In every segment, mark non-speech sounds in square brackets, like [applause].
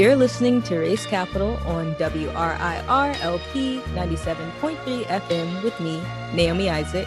You're listening to Race Capital on WRIR-LP 97.3 FM with me, Naomi Isaac.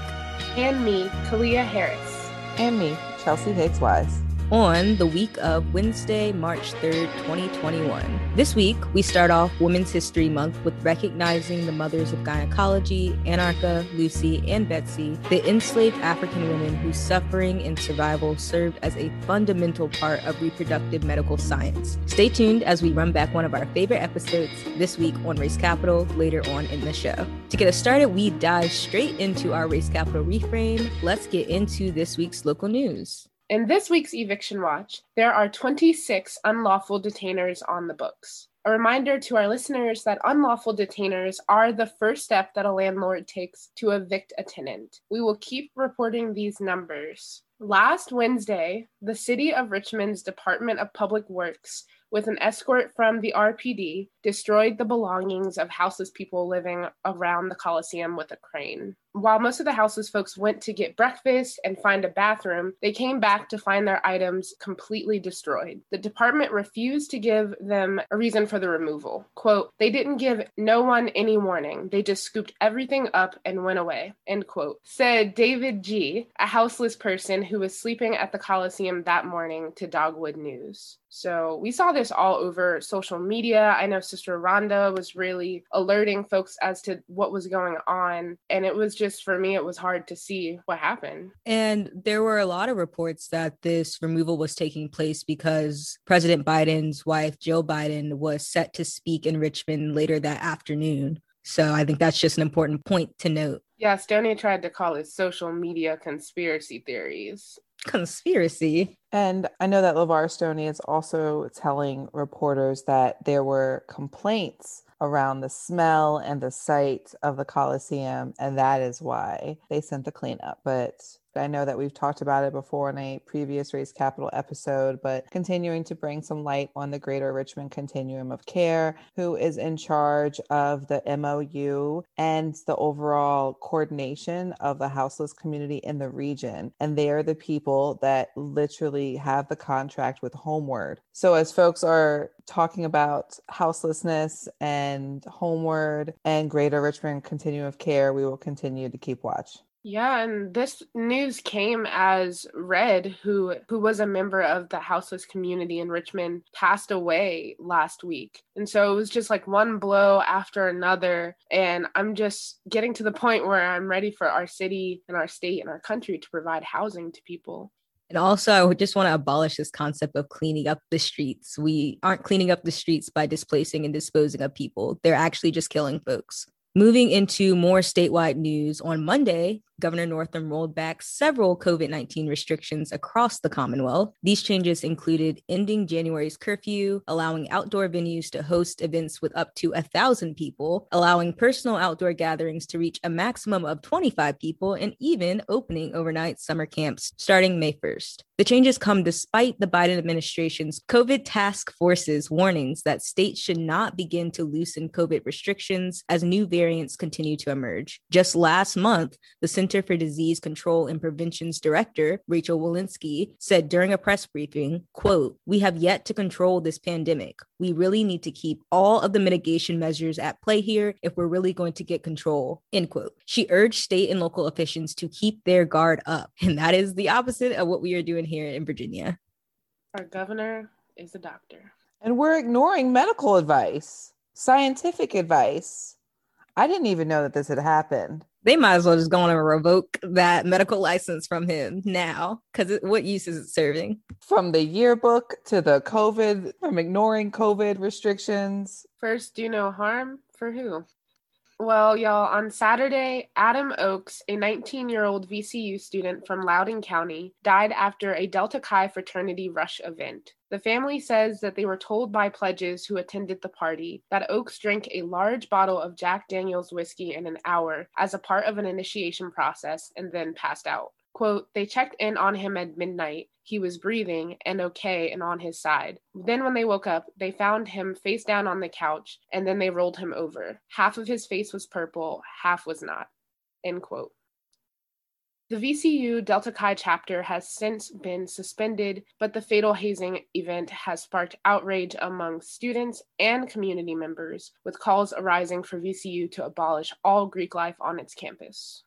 And me, Kalia Harris. And me, Chelsea Higgs Wise on the week of Wednesday, March 3rd, 2021. This week, we start off Women's History Month with recognizing the mothers of gynecology, Anarcha, Lucy, and Betsy, the enslaved African women whose suffering and survival served as a fundamental part of reproductive medical science. Stay tuned as we run back one of our favorite episodes this week on Race Capital later on in the show. To get us started, we dive straight into our Race Capital reframe. Let's get into this week's local news. In this week's Eviction Watch, there are 26 unlawful detainers on the books. A reminder to our listeners that unlawful detainers are the first step that a landlord takes to evict a tenant. We will keep reporting these numbers. Last Wednesday, the City of Richmond's Department of Public Works with an escort from the RPD, destroyed the belongings of houseless people living around the Coliseum with a crane. While most of the houseless folks went to get breakfast and find a bathroom, they came back to find their items completely destroyed. The department refused to give them a reason for the removal. Quote, they didn't give no one any warning. They just scooped everything up and went away, end quote, said David G., a houseless person who was sleeping at the Coliseum that morning to Dogwood News. So we saw this all over social media. I know Sister Rhonda was really alerting folks as to what was going on. And it was just, for me, it was hard to see what happened. And there were a lot of reports that this removal was taking place because President Biden's wife, Jill Biden, was set to speak in Richmond later that afternoon. So I think that's just an important point to note. Yeah, Stoney tried to call it social media conspiracy theories conspiracy. And I know that LeVar Stoney is also telling reporters that there were complaints around the smell and the sight of the Coliseum, and that is why they sent the cleanup. But I know that we've talked about it before in a previous Race Capital episode, but continuing to bring some light on the Greater Richmond Continuum of Care, who is in charge of the MOU and the overall coordination of the houseless community in the region. And they are the people that literally have the contract with Homeward. So, as folks are talking about houselessness and Homeward and Greater Richmond Continuum of Care, we will continue to keep watch. Yeah, and this news came as Red, who who was a member of the houseless community in Richmond, passed away last week. And so it was just like one blow after another. And I'm just getting to the point where I'm ready for our city and our state and our country to provide housing to people. And also, I just want to abolish this concept of cleaning up the streets. We aren't cleaning up the streets by displacing and disposing of people, they're actually just killing folks. Moving into more statewide news, on Monday, Governor Northam rolled back several COVID 19 restrictions across the Commonwealth. These changes included ending January's curfew, allowing outdoor venues to host events with up to 1,000 people, allowing personal outdoor gatherings to reach a maximum of 25 people, and even opening overnight summer camps starting May 1st. The changes come despite the Biden administration's COVID task force's warnings that states should not begin to loosen COVID restrictions as new variants continue to emerge. Just last month, the Center for Disease Control and Prevention's director, Rachel Walensky, said during a press briefing, quote, "We have yet to control this pandemic. We really need to keep all of the mitigation measures at play here if we're really going to get control." End quote. She urged state and local officials to keep their guard up, [laughs] and that is the opposite of what we are doing here in Virginia. Our governor is a doctor. And we're ignoring medical advice, scientific advice. I didn't even know that this had happened they might as well just go on and revoke that medical license from him now because what use is it serving? From the yearbook to the covid from ignoring covid restrictions. First do no harm for who well, y'all, on Saturday, Adam Oakes, a 19 year old VCU student from Loudoun County, died after a Delta Chi fraternity rush event. The family says that they were told by pledges who attended the party that Oakes drank a large bottle of Jack Daniels whiskey in an hour as a part of an initiation process and then passed out. Quote, they checked in on him at midnight. He was breathing and okay and on his side. Then, when they woke up, they found him face down on the couch and then they rolled him over. Half of his face was purple, half was not. End quote. The VCU Delta Chi chapter has since been suspended, but the fatal hazing event has sparked outrage among students and community members, with calls arising for VCU to abolish all Greek life on its campus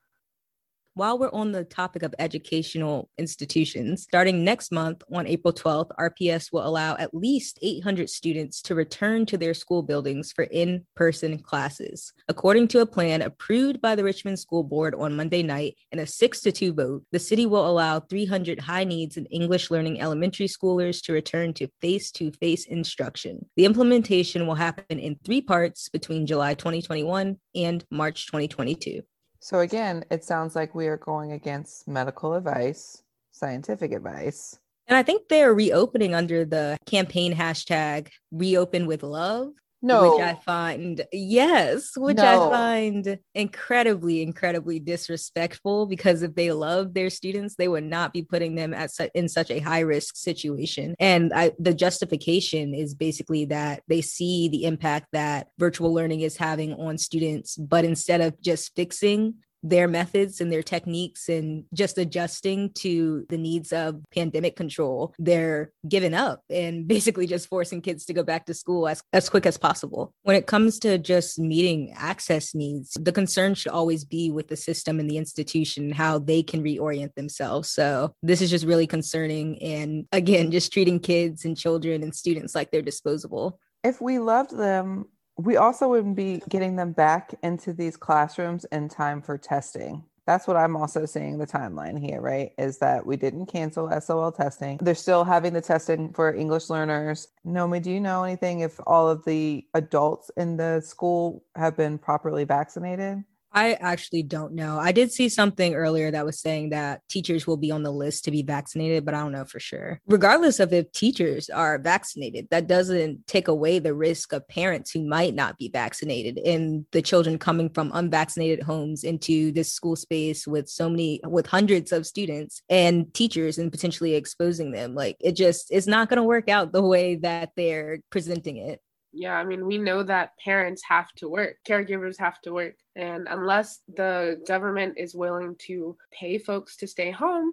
while we're on the topic of educational institutions, starting next month on April 12th, RPS will allow at least 800 students to return to their school buildings for in person classes. According to a plan approved by the Richmond School Board on Monday night in a 6 to 2 vote, the city will allow 300 high needs and English learning elementary schoolers to return to face to face instruction. The implementation will happen in three parts between July 2021 and March 2022. So again, it sounds like we are going against medical advice, scientific advice. And I think they're reopening under the campaign hashtag reopen with love. No. Which I find, yes, which No. I find incredibly, incredibly disrespectful because if they love their students, they would not be putting them at su- in such a high risk situation. And I, the justification is basically that they see the impact that virtual learning is having on students, but instead of just fixing their methods and their techniques and just adjusting to the needs of pandemic control, they're giving up and [laughs] basically just forcing kids to go back to school as, as quick as possible. When it comes to just meeting access needs, the concern should always be with the system and the institution, how they can reorient themselves. So this is just really concerning. And again, just treating kids and children and students like they're disposable. If we loved them, we also wouldn't be getting them back into these classrooms in time for testing. That's what I'm also seeing the timeline here, right? Is that we didn't cancel SOL testing. They're still having the testing for English learners. Nomi, do you know anything if all of the adults in the school have been properly vaccinated? I actually don't know. I did see something earlier that was saying that teachers will be on the list to be vaccinated, but I don't know for sure. Regardless of if teachers are vaccinated, that doesn't take away the risk of parents who might not be vaccinated and the children coming from unvaccinated homes into this school space with so many, with hundreds of students and teachers and potentially exposing them. Like it just, it's not going to work out the way that they're presenting it. Yeah, I mean, we know that parents have to work, caregivers have to work. And unless the government is willing to pay folks to stay home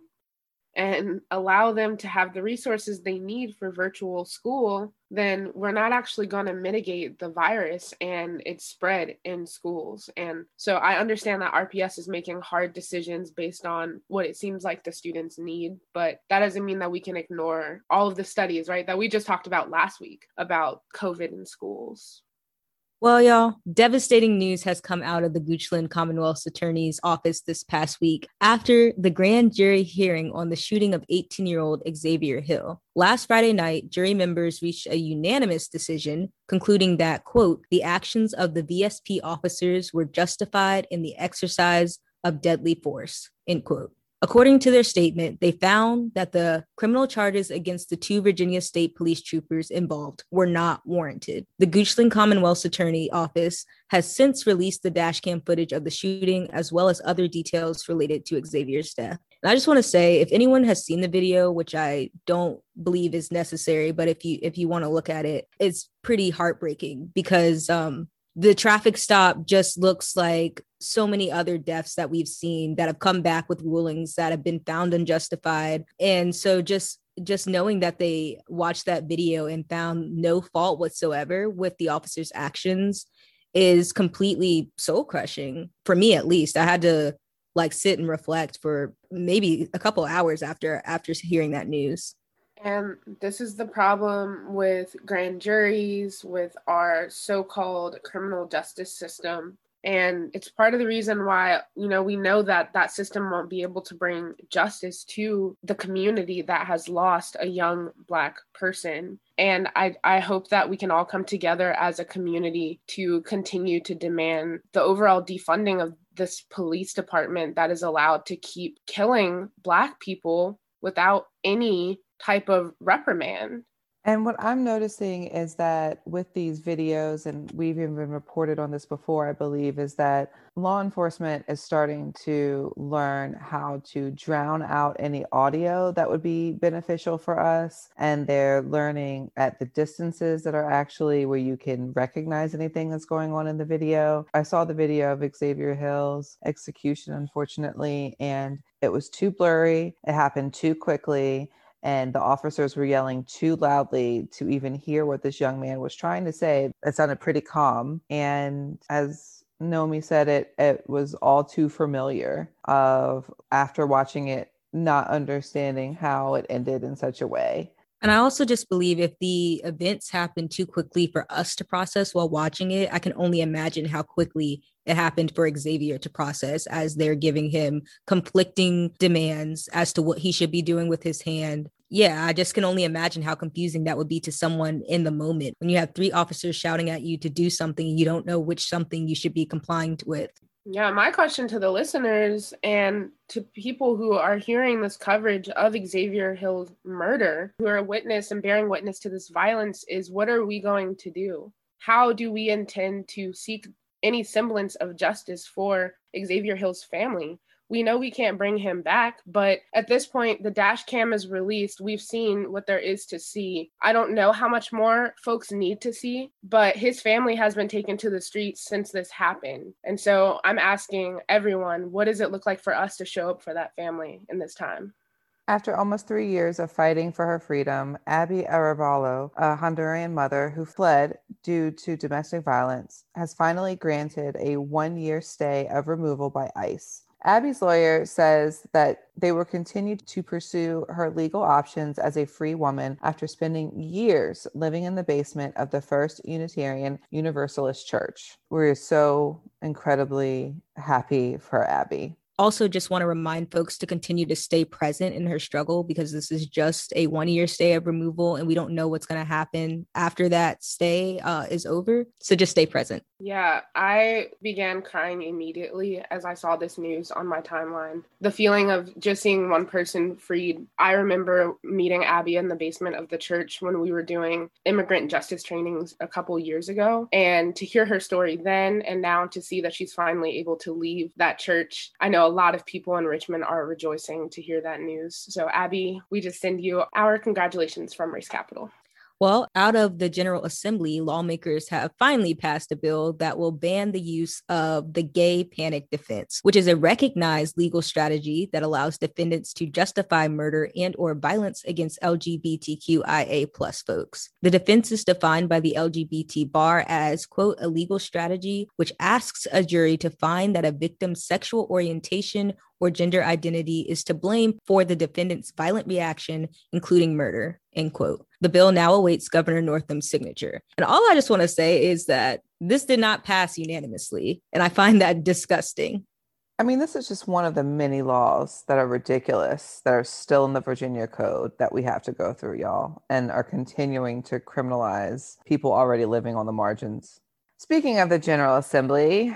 and allow them to have the resources they need for virtual school, then we're not actually going to mitigate the virus and its spread in schools. And so I understand that RPS is making hard decisions based on what it seems like the students need, but that doesn't mean that we can ignore all of the studies, right, that we just talked about last week about COVID in schools. Well, y'all, devastating news has come out of the Goochland Commonwealth's Attorney's Office this past week after the grand jury hearing on the shooting of 18 year old Xavier Hill. Last Friday night, jury members reached a unanimous decision concluding that, quote, the actions of the VSP officers were justified in the exercise of deadly force, end quote. According to their statement, they found that the criminal charges against the two Virginia State Police troopers involved were not warranted. The Goochland Commonwealth's Attorney Office has since released the dashcam footage of the shooting as well as other details related to Xavier's death. And I just want to say if anyone has seen the video, which I don't believe is necessary, but if you if you want to look at it, it's pretty heartbreaking because um the traffic stop just looks like so many other deaths that we've seen that have come back with rulings that have been found unjustified. And so just just knowing that they watched that video and found no fault whatsoever with the officer's actions is completely soul crushing for me at least. I had to like sit and reflect for maybe a couple hours after after hearing that news. And this is the problem with grand juries, with our so called criminal justice system. And it's part of the reason why, you know, we know that that system won't be able to bring justice to the community that has lost a young Black person. And I, I hope that we can all come together as a community to continue to demand the overall defunding of this police department that is allowed to keep killing Black people without any type of reprimand. And what I'm noticing is that with these videos, and we've even reported on this before, I believe, is that law enforcement is starting to learn how to drown out any audio that would be beneficial for us. And they're learning at the distances that are actually where you can recognize anything that's going on in the video. I saw the video of Xavier Hill's execution, unfortunately, and it was too blurry. It happened too quickly and the officers were yelling too loudly to even hear what this young man was trying to say. It sounded pretty calm. And as Nomi said, it it was all too familiar of after watching it, not understanding how it ended in such a way. And I also just believe if the events happen too quickly for us to process while watching it, I can only imagine how quickly it happened for Xavier to process as they're giving him conflicting demands as to what he should be doing with his hand. Yeah, I just can only imagine how confusing that would be to someone in the moment when you have three officers shouting at you to do something you don't know which something you should be complying with. Yeah, my question to the listeners and to people who are hearing this coverage of Xavier Hill's murder, who are witness and bearing witness to this violence, is what are we going to do? How do we intend to seek any semblance of justice for Xavier Hill's family? We know we can't bring him back, but at this point, the dash cam is released. We've seen what there is to see. I don't know how much more folks need to see, but his family has been taken to the streets since this happened. And so I'm asking everyone, what does it look like for us to show up for that family in this time? After almost three years of fighting for her freedom, Abby Arevalo, a Honduran mother who fled due to domestic violence, has finally granted a one year stay of removal by ICE. Abby's lawyer says that they will continue to pursue her legal options as a free woman after spending years living in the basement of the First Unitarian Universalist Church. We're so incredibly happy for Abby also just want to remind folks to continue to stay present in her struggle because this is just a one year stay of removal and we don't know what's going to happen after that stay uh, is over. So just stay present. Yeah i began crying immediately as i saw this news on my timeline. The feeling of just seeing one person freed. I remember meeting abby in the basement of the church when we were doing immigrant justice trainings a couple years ago. And to hear her story then and now to see that she's finally able to leave that church i know a lot of people in Richmond are rejoicing to hear that news. So, Abby, we just send you our congratulations from Race Capital. Well, out of the General Assembly, lawmakers have finally passed a bill that will ban the use of the gay panic defense, which is a recognized legal strategy that allows defendants to justify murder and or violence against LGBTQIA plus folks. The defense is defined by the LGBT bar as, quote, a legal strategy which asks a jury to find that a victim's sexual orientation or gender identity is to blame for the defendant's violent reaction, including murder, end quote. The bill now awaits Governor Northam's signature. And all I just want to say is that this did not pass unanimously. And I find that disgusting. I mean, this is just one of the many laws that are ridiculous that are still in the Virginia Code that we have to go through, y'all, and are continuing to criminalize people already living on the margins. Speaking of the General Assembly,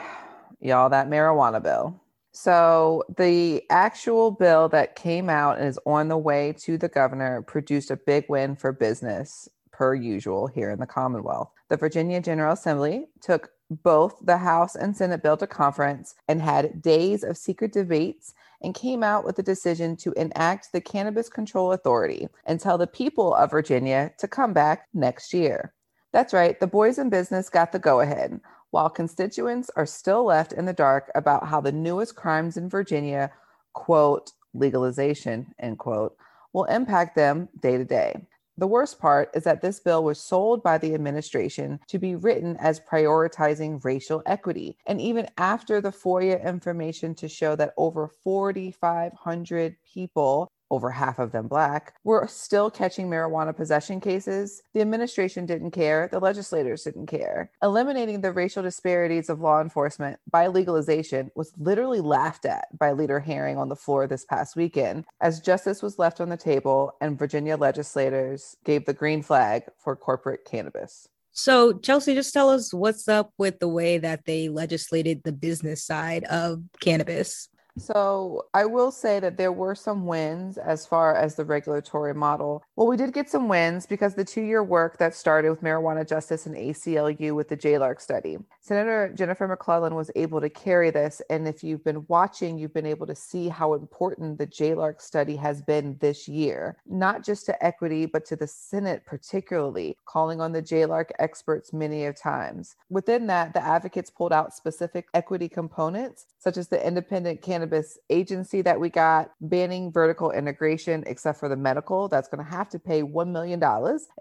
y'all, that marijuana bill. So, the actual bill that came out and is on the way to the governor produced a big win for business, per usual, here in the Commonwealth. The Virginia General Assembly took both the House and Senate bill to conference and had days of secret debates and came out with a decision to enact the Cannabis Control Authority and tell the people of Virginia to come back next year. That's right, the boys in business got the go ahead while constituents are still left in the dark about how the newest crimes in Virginia, quote, legalization, end quote, will impact them day to day. The worst part is that this bill was sold by the administration to be written as prioritizing racial equity. And even after the FOIA information to show that over 4,500 people over half of them black, were still catching marijuana possession cases. The administration didn't care, the legislators didn't care. Eliminating the racial disparities of law enforcement by legalization was literally laughed at by Leader Herring on the floor this past weekend, as justice was left on the table and Virginia legislators gave the green flag for corporate cannabis. So, Chelsea, just tell us what's up with the way that they legislated the business side of cannabis. So I will say that there were some wins as far as the regulatory model. Well, we did get some wins because the two year work that started with marijuana justice and ACLU with the JLARC study. Senator Jennifer McClellan was able to carry this. And if you've been watching, you've been able to see how important the JLARC study has been this year, not just to equity, but to the Senate particularly, calling on the JLARC experts many of times. Within that, the advocates pulled out specific equity components, such as the independent cannabis cannabis agency that we got banning vertical integration except for the medical. That's going to have to pay $1 million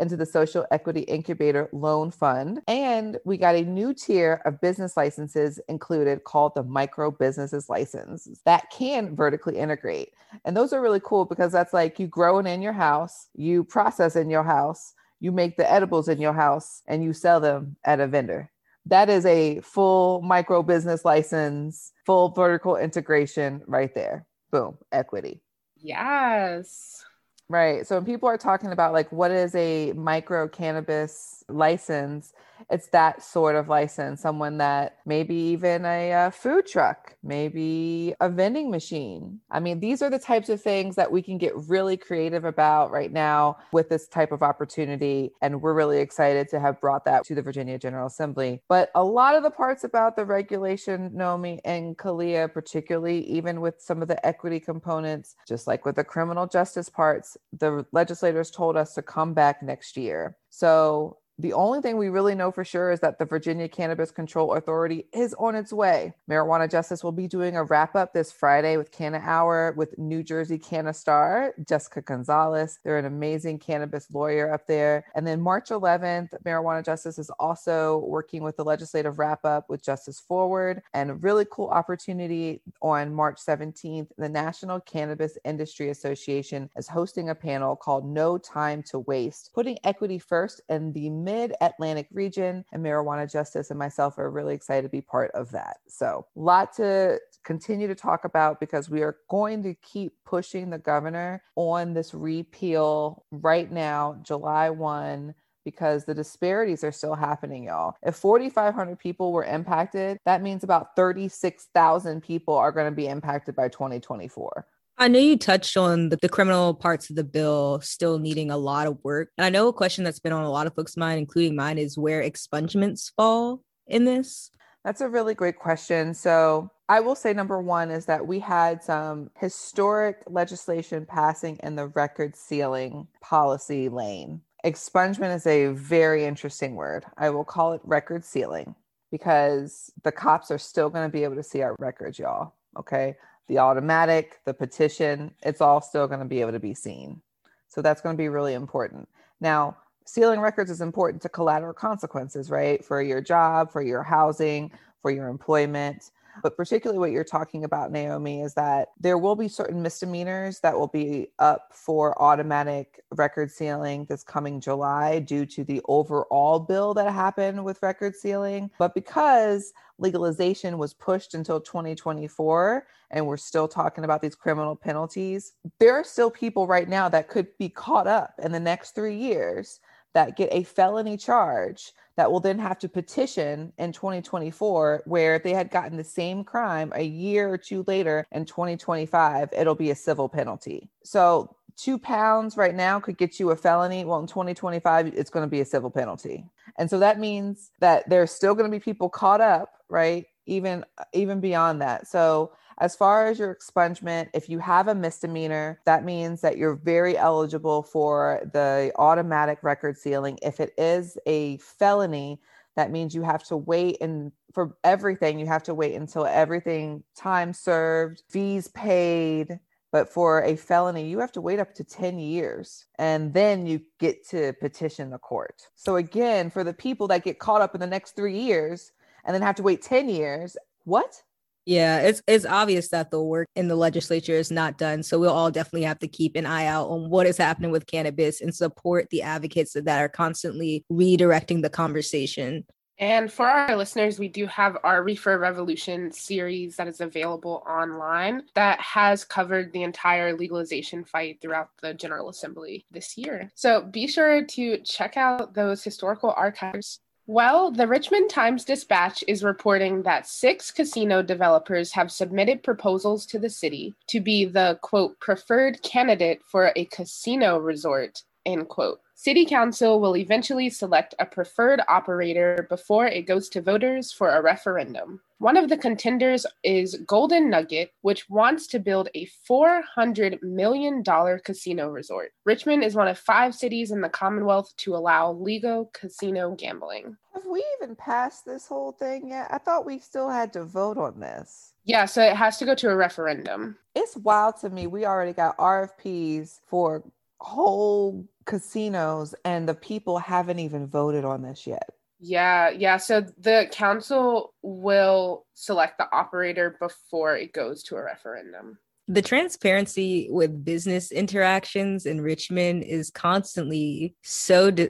into the Social Equity Incubator Loan Fund. And we got a new tier of business licenses included called the Micro Businesses License that can vertically integrate. And those are really cool because that's like you grow it in your house, you process in your house, you make the edibles in your house, and you sell them at a vendor that is a full micro business license, full vertical integration right there. Boom, equity. Yes. Right. So when people are talking about like what is a micro cannabis license, it's that sort of license. Someone that maybe even a, a, food truck, maybe a vending machine. I mean, these are the types of things that we can get really creative about right now with this type of opportunity. And we're really excited to have brought that to the Virginia General Assembly. But a lot of the parts about the regulation, Nomi and Kalia, particularly, even with some of the equity components, just like with the criminal justice parts, the legislators told us to come back next year. So the only thing we really know for sure is that the Virginia Cannabis Control Authority is on its way. Marijuana Justice will be doing a wrap up this Friday with Canna Hour with New Jersey Canna Star, Jessica Gonzalez. They're an amazing cannabis lawyer up there. And then March 11th, Marijuana Justice is also working with the legislative wrap up with Justice Forward. And a really cool opportunity on March 17th, the National Cannabis Industry Association is hosting a panel called No Time to Waste, putting equity first and the mid Atlantic region. And Marijuana Justice and myself are really excited to be part of that. So, lot to continue to talk about because we are going to keep pushing the governor on this repeal right now, July 1 because the disparities are still happening, y'all. If 4,500 people were impacted, that means about 36,000 people are going to be impacted by 2024. I know you touched on the, the, criminal parts of the bill still needing a lot of work. And I know a question that's been on a lot of folks' mind, including mine, is where expungements fall in this. That's a really great question. So I will say number one is that we had some historic legislation passing in the record sealing policy lane. Expungement is a very interesting word. I will call it record sealing because the cops are still going to be able to see our records, y'all. Okay the automatic, the petition, it's all still going to be able to be seen. So that's going to be really important. Now, sealing records is important to collateral consequences, right? For your job, for your housing, for your employment. But particularly what you're talking about, Naomi, is that there will be certain misdemeanors that will be up for automatic record sealing this coming July due to the overall bill that happened with record sealing. But because legalization was pushed until 2024 and we're still talking about these criminal penalties, there are still people right now that could be caught up in the next three years that get a felony charge that will then have to petition in 2024 where if they had gotten the same crime a year or two later in 2025 it'll be a civil penalty. So two pounds right now could get you a felony. Well in 2025 it's going to be a civil penalty. And so that means that there's still going to be people caught up right? Even even beyond that. So as far as your expungement, if you have a misdemeanor, that means that you're very eligible for the automatic record sealing. If it is a felony, that means you have to wait and for everything, you have to wait until everything time served, fees paid. But for a felony, you have to wait up to 10 years and then you get to petition the court. So, again, for the people that get caught up in the next three years and then have to wait 10 years, what? Yeah, it's it's obvious that the work in the legislature is not done. So we'll all definitely have to keep an eye out on what is happening with cannabis and support the advocates that are constantly redirecting the conversation. And for our listeners, we do have our Reefer Revolution series that is available online that has covered the entire legalization fight throughout the General Assembly this year. So be sure to check out those historical archives Well, the Richmond Times Dispatch is reporting that six casino developers have submitted proposals to the city to be the quote preferred candidate for a casino resort, end quote. City Council will eventually select a preferred operator before it goes to voters for a referendum. One of the contenders is Golden Nugget, which wants to build a $400 million casino resort. Richmond is one of five cities in the Commonwealth to allow legal casino gambling. Have we even passed this whole thing yet? I thought we still had to vote on this. Yeah, so it has to go to a referendum. It's wild to me. We already got RFPs for whole casinos and the people haven't even voted on this yet. Yeah, yeah. So the council will select the operator before it goes to a referendum. The transparency with business interactions in Richmond is constantly so di-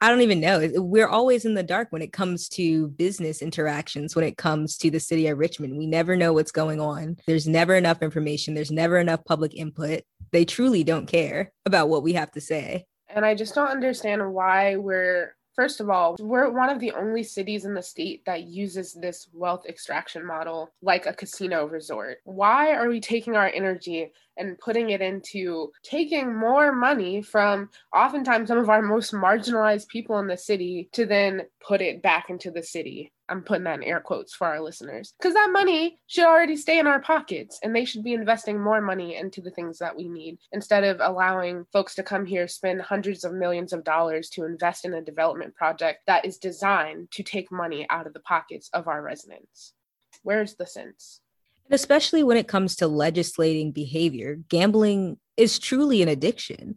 I don't even know. We're always in the dark when it comes to business interactions, when it comes to the city of Richmond. We never know what's going on. There's never enough information, there's never enough public input. They truly don't care about what we have to say. And I just don't understand why we're First of all, we're one of the only cities in the state that uses this wealth extraction model like a casino resort. Why are we taking our energy and putting it into taking more money from oftentimes some of our most marginalized people in the city to then put it back into the city? I'm putting that in air quotes for our listeners because that money should already stay in our pockets and they should be investing more money into the things that we need instead of allowing folks to come here, spend hundreds of millions of dollars to invest in a development project that is designed to take money out of the pockets of our residents. Where's the sense? And especially when it comes to legislating behavior, gambling is truly an addiction.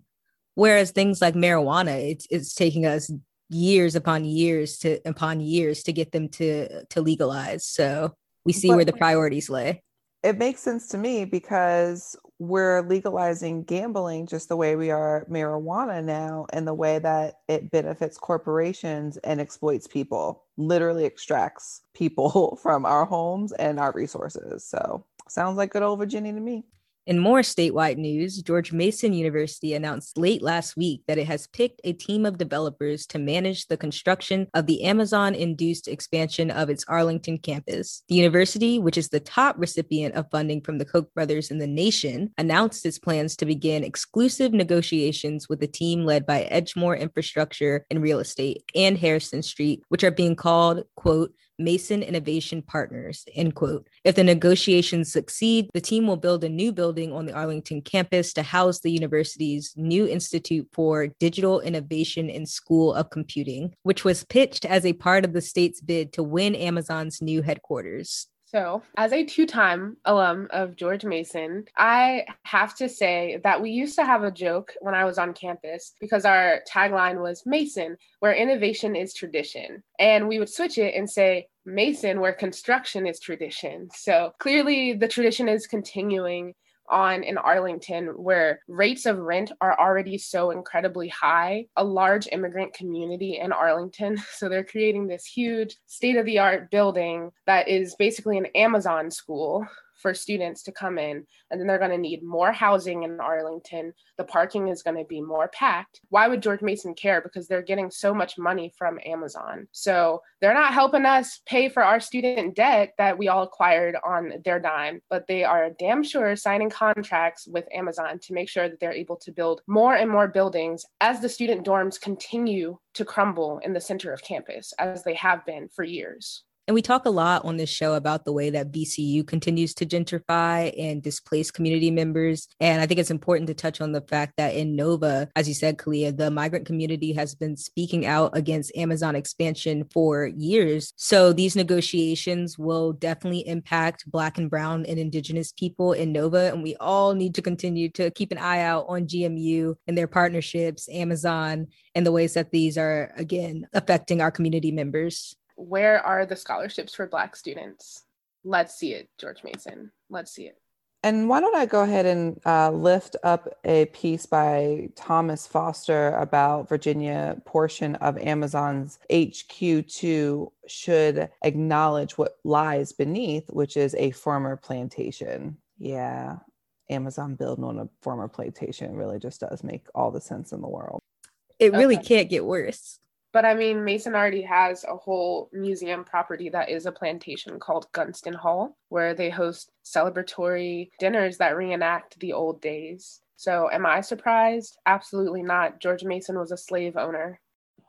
Whereas things like marijuana, it's, it's taking us years upon years to upon years to get them to to legalize. So we see but where the priorities lay. It makes sense to me because we're legalizing gambling just the way we are marijuana now and the way that it benefits corporations and exploits people, literally extracts people [laughs] from our homes and our resources. So sounds like good old Virginia to me. In more statewide news, George Mason University announced late last week that it has picked a team of developers to manage the construction of the Amazon induced expansion of its Arlington campus. The university, which is the top recipient of funding from the Koch brothers in the nation, announced its plans to begin exclusive negotiations with a team led by Edgemoor Infrastructure and Real Estate and Harrison Street, which are being called, quote, Mason Innovation Partners, end quote. If the negotiations succeed, the team will build a new building on the Arlington campus to house the university's new Institute for Digital Innovation and School of Computing, which was pitched as a part of the state's bid to win Amazon's new headquarters. So, as a two time alum of George Mason, I have to say that we used to have a joke when I was on campus because our tagline was Mason, where innovation is tradition. And we would switch it and say Mason, where construction is tradition. So, clearly, the tradition is continuing on in Arlington where rates of rent are already so incredibly high, a large immigrant community in Arlington. [laughs] So they're creating this huge state of the art building that is basically an Amazon school for students to come in. And then they're going to need more housing in Arlington. The parking is going to be more packed. Why would George Mason care? Because they're getting so much money from Amazon. So they're not helping us pay for our student debt that we all acquired on their dime, but they are damn sure signing contracts with Amazon to make sure that they're able to build more and more buildings as the student dorms continue to crumble in the center of campus, as they have been for years. And we talk a lot on this show about the way that VCU continues to gentrify and displace community members. And I think it's important to touch on the fact that in Nova, as you said, Kalia, the migrant community has been speaking out against Amazon expansion for years. So these negotiations will definitely impact Black and Brown and Indigenous people in Nova. And we all need to continue to keep an eye out on GMU and their partnerships, Amazon, and the ways that these are, again, affecting our community members where are the scholarships for Black students? Let's see it, George Mason. Let's see it. And why don't I go ahead and uh, lift up a piece by Thomas Foster about Virginia portion of Amazon's HQ2 should acknowledge what lies beneath, which is a former plantation. Yeah, Amazon building on a former plantation really just does make all the sense in the world. It really okay. can't get worse. But I mean, Mason already has a whole museum property that is a plantation called Gunston Hall, where they host celebratory dinners that reenact the old days. So, am I surprised? Absolutely not. George Mason was a slave owner.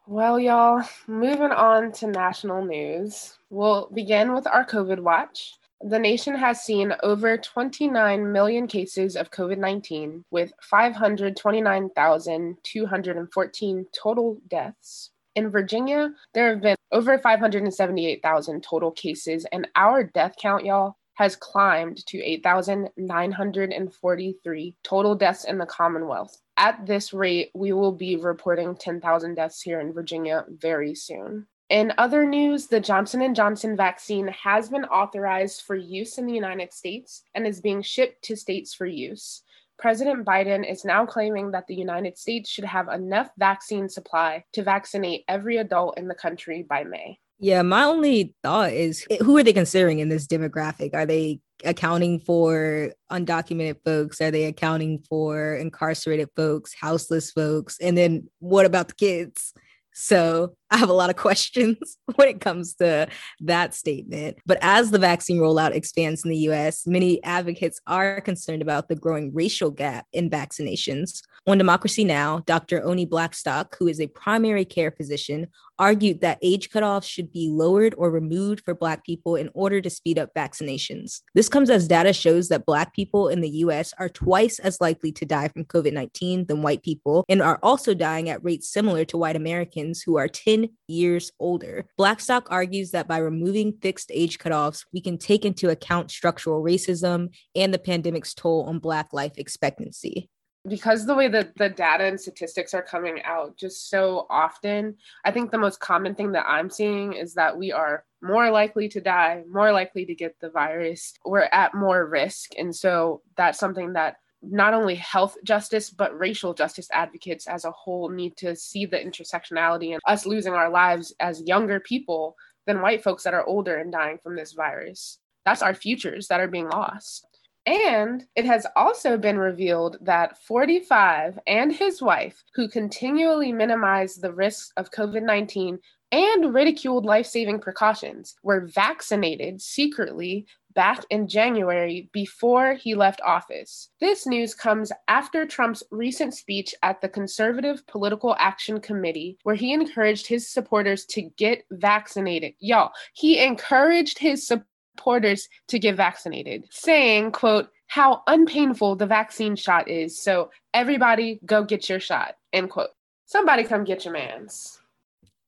Well, y'all, moving on to national news. We'll begin with our COVID watch. The nation has seen over 29 million cases of COVID 19, with 529,214 total deaths. In Virginia, there have been over 578,000 total cases, and our death count, y'all, has climbed to 8,943 total deaths in the Commonwealth. At this rate, we will be reporting 10,000 deaths here in Virginia very soon. In other news, the Johnson & Johnson vaccine has been authorized for use in the United States and is being shipped to states for use. President Biden is now claiming that the United States should have enough vaccine supply to vaccinate every adult in the country by May. Yeah, my only thought is eh, who are they considering in this demographic? Are they accounting for undocumented folks? Are they accounting for incarcerated folks, houseless folks? And then what about the kids? So I have a lot of [laughs] questions when it comes to that statement. But as the vaccine rollout expands in the US, many advocates are concerned about the growing racial gap in vaccinations. On Democracy Now!, Dr. Oni Blackstock, who is a primary care physician, argued that age cutoffs should be lowered or removed for Black people in order to speed up vaccinations. This comes as data shows that Black people in the US are twice as likely to die from COVID 19 than white people and are also dying at rates similar to white Americans who are 10 years older. Blackstock argues that by removing fixed age cutoffs, we can take into account structural racism and the pandemic's toll on Black life expectancy because the way that the data and statistics are coming out just so often, I think the most common thing that I'm seeing is that we are more likely to die, more likely to get the virus. We're at more risk. And so that's something that not only health justice, but racial justice advocates as a whole need to see the intersectionality and us losing our lives as younger people than white folks that are older and dying from this virus. That's our futures that are being lost. And it has also been revealed that 45 and his wife, who continually minimized the risks of COVID 19 and ridiculed life saving precautions, were vaccinated secretly back in January before he left office. This news comes after Trump's recent speech at the Conservative Political Action Committee, where he encouraged his supporters to get vaccinated. Y'all, he encouraged his supporters to get vaccinated, saying, quote, how unpainful the vaccine shot is. So everybody go get your shot, end quote. Somebody come get your mans.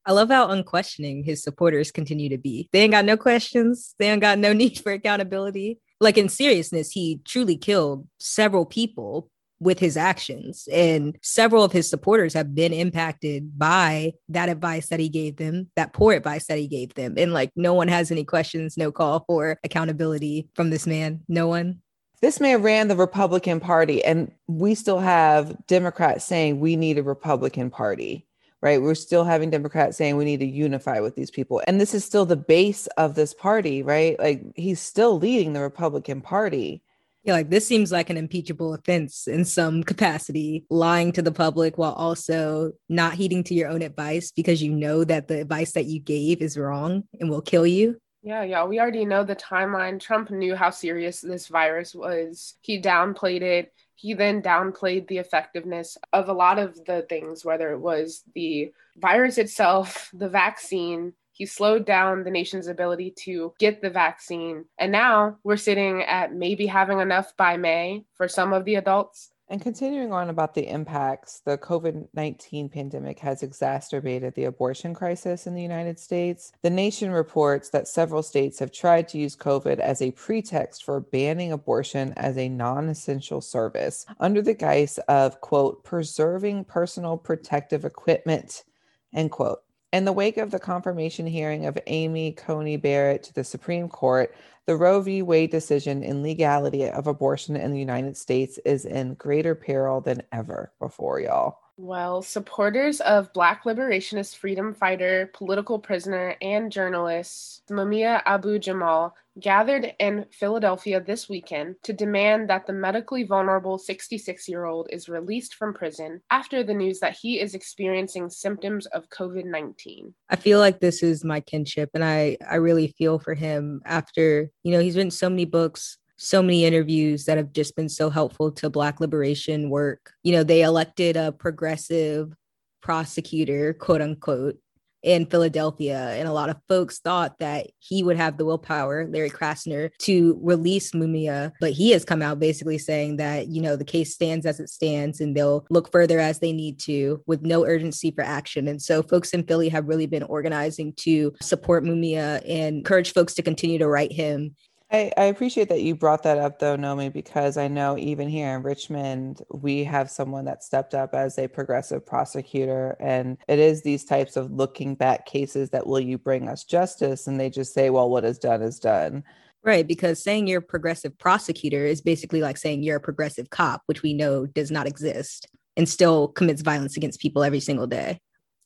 I love how unquestioning his supporters continue to be. They ain't got no questions. They ain't got no [laughs] need for accountability. Like in seriousness, he truly killed several people with his actions. And several of his supporters have been impacted by that advice that he gave them, that poor advice that he gave them. And like, no one has any questions, no call for accountability from this man. No one. This man ran the Republican Party, and we still have Democrats saying we need a Republican Party right? We're still having Democrats saying we need to unify with these people. And this is still the base of this party, right? Like he's still leading the Republican Party. Yeah, like this seems like an impeachable offense in some capacity, lying to the public while also not heeding to your own advice because you know that the advice that you gave is wrong and will kill you. Yeah, yeah, we already know the timeline. Trump knew how serious this virus was. He downplayed it. He then downplayed the effectiveness of a lot of the things, whether it was the virus itself, [laughs] the vaccine, he slowed down the nation's ability to get the vaccine. And now we're sitting at maybe having enough by May for some of the adults. And continuing on about the impacts, the COVID 19 pandemic has exacerbated the abortion crisis in the United States. The nation reports that several states have tried to use COVID as a pretext for banning abortion as a non essential service under the guise of, quote, preserving personal protective equipment, end quote. In the wake of the confirmation hearing of Amy Coney Barrett to the Supreme Court, the Roe v. Wade decision in legality of abortion in the United States is in greater peril than ever before, y'all. Well, supporters of Black liberationist freedom fighter, political prisoner, and journalist Mumia Abu Jamal gathered in Philadelphia this weekend to demand that the medically vulnerable 66 year old is released from prison after the news that he is experiencing symptoms of COVID 19. I feel like this is my kinship, and I, I really feel for him after, you know, he's written so many books so many interviews that have just been so helpful to Black liberation work. You know, they elected a progressive prosecutor, quote unquote, in Philadelphia. And a lot of folks thought that he would have the willpower, Larry Krasner, to release Mumia. But he has come out basically saying that, you know, the case stands as it stands and they'll look further as they need to with no urgency for action. And so folks in Philly have really been organizing to support Mumia and encourage folks to continue to write him I, I appreciate that you brought that up though, Nomi, because I know even here in Richmond, we have someone that stepped up as a progressive prosecutor. And it is these types of looking back cases that will you bring us justice? And they just say, well, what is done is done. Right, because saying you're a progressive prosecutor is basically like saying you're a progressive cop, which we know does not exist and still commits violence against people every single day.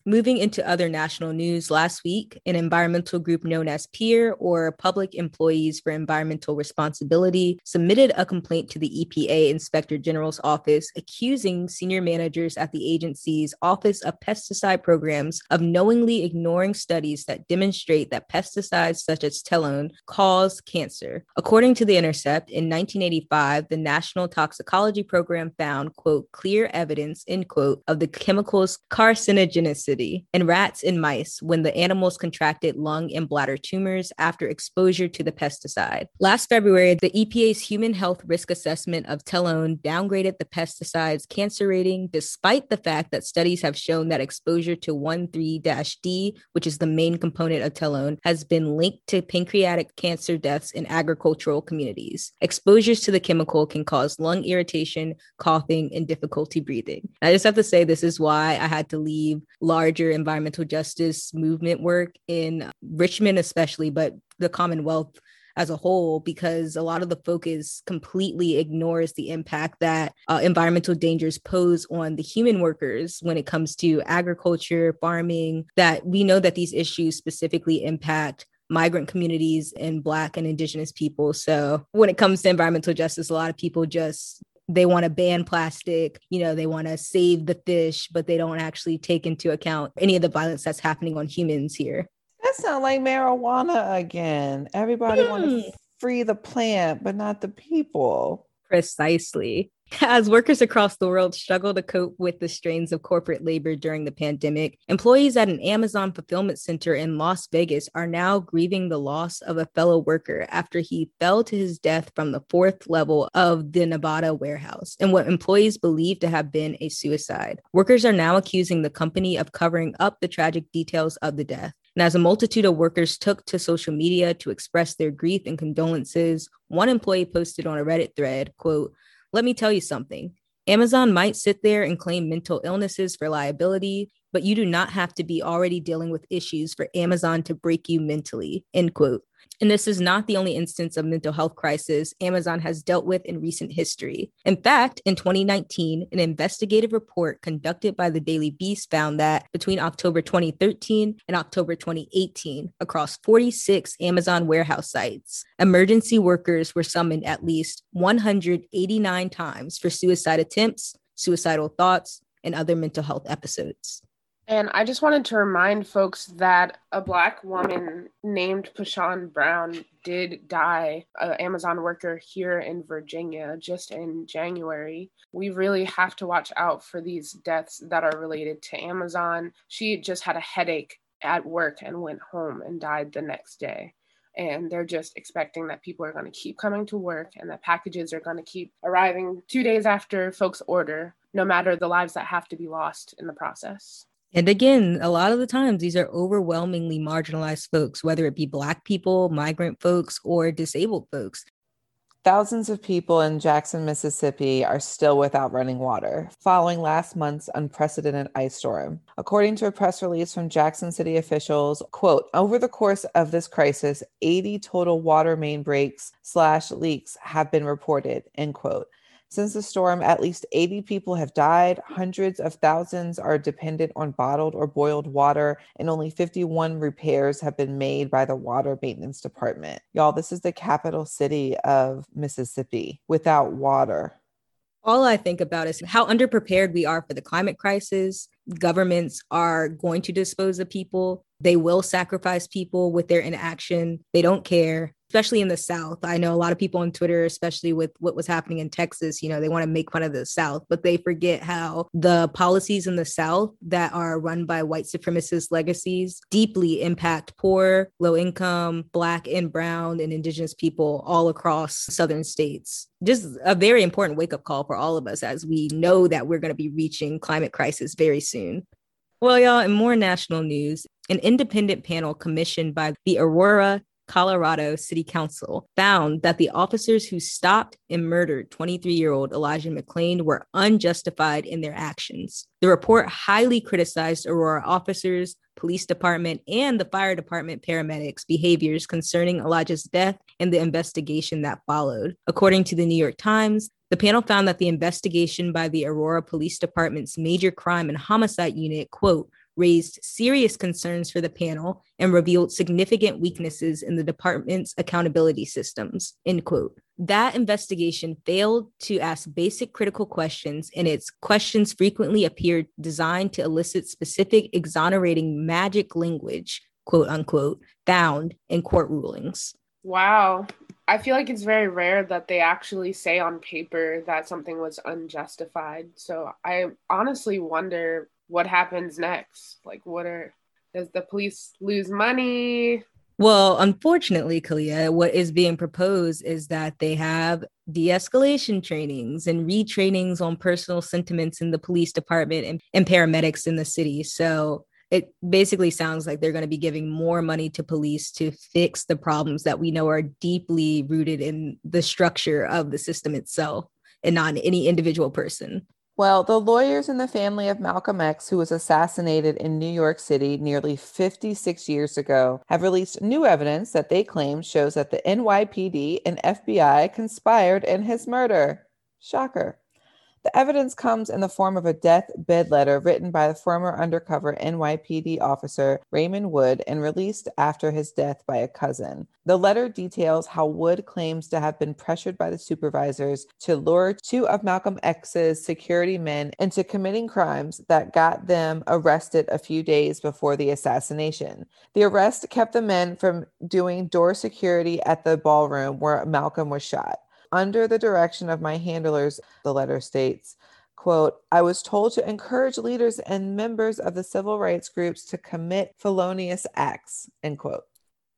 Moving into other national news last week, an environmental group known as PEER, or Public Employees for Environmental Responsibility, submitted a complaint to the EPA Inspector General's office accusing senior managers at the agency's Office of Pesticide Programs of knowingly ignoring studies that demonstrate that pesticides such as telone cause cancer. According to The Intercept, in 1985, the National Toxicology Program found, quote, clear evidence, end quote, of the chemical's carcinogenicity in rats and mice when the animals contracted lung and bladder tumors after exposure to the pesticide. Last February, the EPA's human health risk assessment of telone downgraded the pesticide's cancer rating despite the fact that studies have shown that exposure to 1,3-D, which is the main component of telone, has been linked to pancreatic cancer deaths in agricultural communities. Exposures to the chemical can cause lung irritation, coughing, and difficulty breathing. I just have to say this is why I had to leave large larger environmental justice movement work in Richmond, especially, but the Commonwealth as a whole because a lot of the focus completely ignores the impact that uh, environmental dangers pose on the human workers when it comes to agriculture, farming, that we know that these issues specifically impact migrant communities and black and indigenous people. So when it comes to environmental justice, a lot of people just they want to ban plastic, you know, they want to save the fish, but they don't actually take into account any of the violence that's happening on humans here. That sounds like marijuana again. Everybody mm. want to free the plant, but not the people. Precisely. As workers across the world struggle to cope with the strains of corporate labor during the pandemic, employees at an Amazon fulfillment center in Las Vegas are now grieving the loss of a fellow worker after he fell to his death from the fourth level of the Nevada warehouse and what employees believe to have been a suicide. Workers are now accusing the company of covering up the tragic details of the death. And as a multitude of workers took to social media to express their grief and condolences, one employee posted on a Reddit thread, quote, let me tell you something. Amazon might sit there and claim mental illnesses for liability, but you do not have to be already dealing with issues for Amazon to break you mentally. End quote. And this is not the only instance of mental health crisis Amazon has dealt with in recent history. In fact, in 2019, an investigative report conducted by the Daily Beast found that between October 2013 and October 2018, across 46 Amazon warehouse sites, emergency workers were summoned at least 189 times for suicide attempts, suicidal thoughts, and other mental health episodes. And I just wanted to remind folks that a black woman named Pashawn Brown did die, an Amazon worker here in Virginia just in January. We really have to watch out for these deaths that are related to Amazon. She just had a headache at work and went home and died the next day. And they're just expecting that people are going to keep coming to work and that packages are going to keep arriving two days after folks order, no matter the lives that have to be lost in the process. And again, a lot of the times these are overwhelmingly marginalized folks, whether it be Black people, migrant folks, or disabled folks. Thousands of people in Jackson, Mississippi are still without running water following last month's unprecedented ice storm. According to a press release from Jackson City officials, quote, over the course of this crisis, 80 total water main breaks slash leaks have been reported, end quote. Since the storm, at least 80 people have died, hundreds of thousands are dependent on bottled or boiled water, and only 51 repairs have been made by the Water Maintenance Department. Y'all, this is the capital city of Mississippi without water all I think about is how underprepared we are for the climate crisis. Governments are going to dispose of people. They will sacrifice people with their inaction. They don't care especially in the South. I know a lot of people on Twitter, especially with what was happening in Texas, you know, they want to make fun of the South, but they forget how the policies in the South that are run by white supremacist legacies deeply impact poor, low income, Black and Brown and Indigenous people all across Southern states. Just a very important wake up call for all of us as we know that we're going to be reaching climate crisis very soon. Well, y'all, in more national news, an independent panel commissioned by the Aurora Colorado City Council found that the officers who stopped and murdered 23 year old Elijah McClain were unjustified in their actions. The report highly criticized Aurora officers, police department, and the fire department paramedics' behaviors concerning Elijah's death and the investigation that followed. According to the New York Times, the panel found that the investigation by the Aurora Police Department's major crime and homicide unit, quote, raised serious concerns for the panel and revealed significant weaknesses in the department's accountability systems end quote. That investigation failed to ask basic critical questions and its questions frequently appeared designed to elicit specific exonerating magic language quote unquote found in court rulings. Wow. I feel like it's very rare that they actually say on paper that something was unjustified. So I honestly wonder what happens next? Like, what are, does the police lose money? Well, unfortunately, Kalia, what is being proposed is that they have de escalation trainings and retrainings on personal sentiments in the police department and, and paramedics in the city. So it basically sounds like they're going to be giving more money to police to fix the problems that we know are deeply rooted in the structure of the system itself and not any individual person. Well, the lawyers in the family of Malcolm X, who was assassinated in New York City nearly 56 years ago, have released new evidence that they claim shows that the NYPD and FBI conspired in his murder. Shocker. The evidence comes in the form of a deathbed letter written by the former undercover NYPD officer Raymond Wood and released after his death by a cousin. The letter details how Wood claims to have been pressured by the supervisors to lure two of Malcolm X's security men into committing crimes that got them arrested a few days before the assassination. The arrest kept the men from doing door security at the ballroom where Malcolm was shot under the direction of my handlers, the letter states, quote, I was told to encourage leaders and members of the civil rights groups to commit felonious acts, end quote.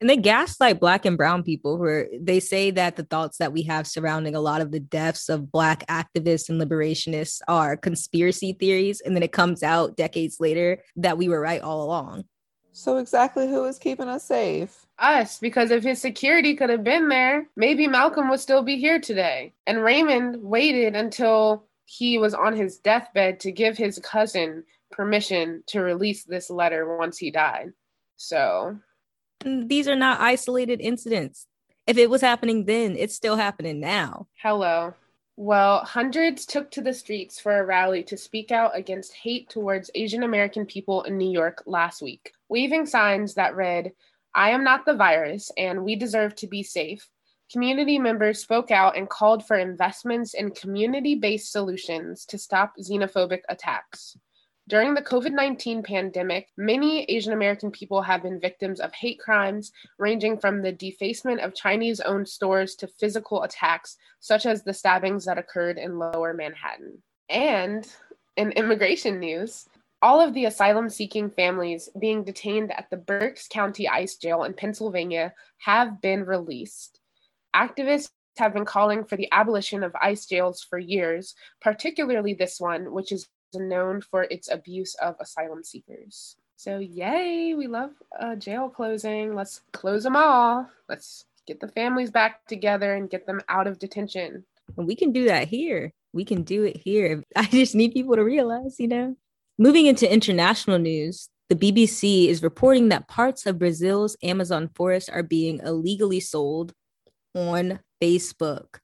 And they gaslight black and brown people where they say that the thoughts that we have surrounding a lot of the deaths of black activists and liberationists are conspiracy theories. And then it comes out decades later that we were right all along. So exactly who is keeping us safe? Us because if his security could have been there, maybe Malcolm would still be here today. And Raymond waited until he was on his deathbed to give his cousin permission to release this letter once he died. So these are not isolated incidents. If it was happening then, it's still happening now. Hello. Well, hundreds took to the streets for a rally to speak out against hate towards Asian American people in New York last week, waving signs that read, I am not the virus, and we deserve to be safe. Community members spoke out and called for investments in community based solutions to stop xenophobic attacks. During the COVID 19 pandemic, many Asian American people have been victims of hate crimes, ranging from the defacement of Chinese owned stores to physical attacks, such as the stabbings that occurred in lower Manhattan. And in immigration news, all of the asylum seeking families being detained at the Berks County ICE jail in Pennsylvania have been released. Activists have been calling for the abolition of ICE jails for years, particularly this one, which is known for its abuse of asylum seekers. So, yay, we love a jail closing. Let's close them all. Let's get the families back together and get them out of detention. And we can do that here. We can do it here. [laughs] I just need people to realize, you know. Moving into international news, the BBC is reporting that parts of Brazil's Amazon forest are being illegally sold on Facebook.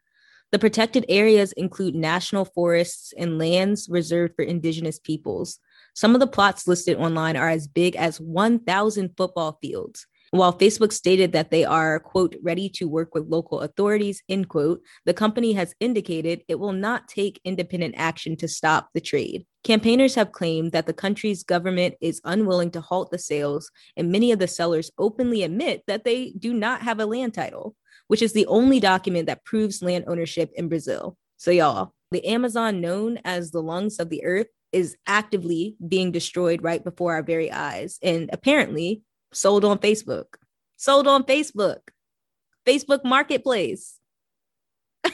The protected areas include national forests and lands reserved for indigenous peoples. Some of the plots listed online are as big as 1,000 football fields. While Facebook stated that they are, quote, ready to work with local authorities, end quote, the company has indicated it will not take independent action to stop the trade. Campaigners have claimed that the country's government is unwilling to halt the sales, and many of the sellers openly admit that they do not have a land title, which is the only document that proves land ownership in Brazil. So, y'all, the Amazon, known as the lungs of the earth, is actively being destroyed right before our very eyes. And apparently, sold on Facebook, sold on Facebook, Facebook Marketplace. [laughs]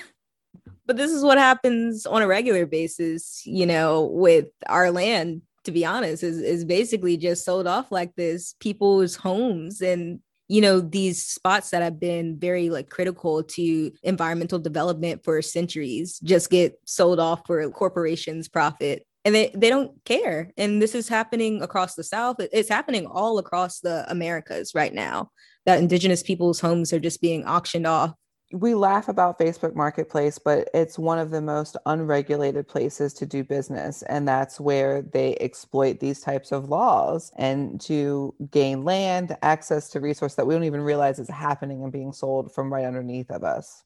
but this is what happens on a regular basis, you know, with our land, to be honest, is, is basically just sold off like this. People's homes and you know these spots that have been very like critical to environmental development for centuries just get sold off for corporations profit and they, they don't care and this is happening across the south it's happening all across the americas right now that indigenous people's homes are just being auctioned off. We laugh about facebook marketplace but it's one of the most unregulated places to do business and that's where they exploit these types of laws and to gain land access to resource that we don't even realize is happening and being sold from right underneath of us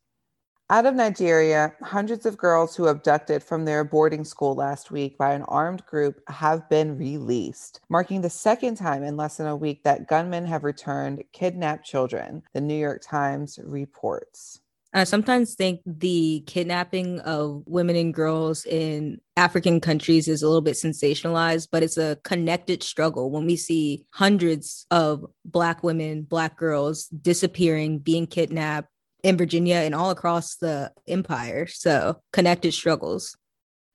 out of Nigeria, hundreds of girls who abducted from their boarding school last week by an armed group have been released, marking the second time in less than a week that gunmen have returned kidnapped children, the New York Times reports. I sometimes think the kidnapping of women and girls in African countries is a little bit sensationalized, but it's a connected struggle when we see hundreds of Black women, Black girls disappearing, being kidnapped, in Virginia and all across the empire. So connected struggles.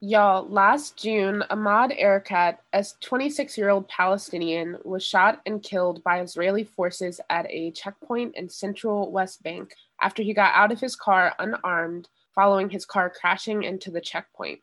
Y'all, last June, Ahmad Erekat, a 26 year old Palestinian, was shot and killed by Israeli forces at a checkpoint in central West Bank after he got out of his car unarmed following his car crashing into the checkpoint.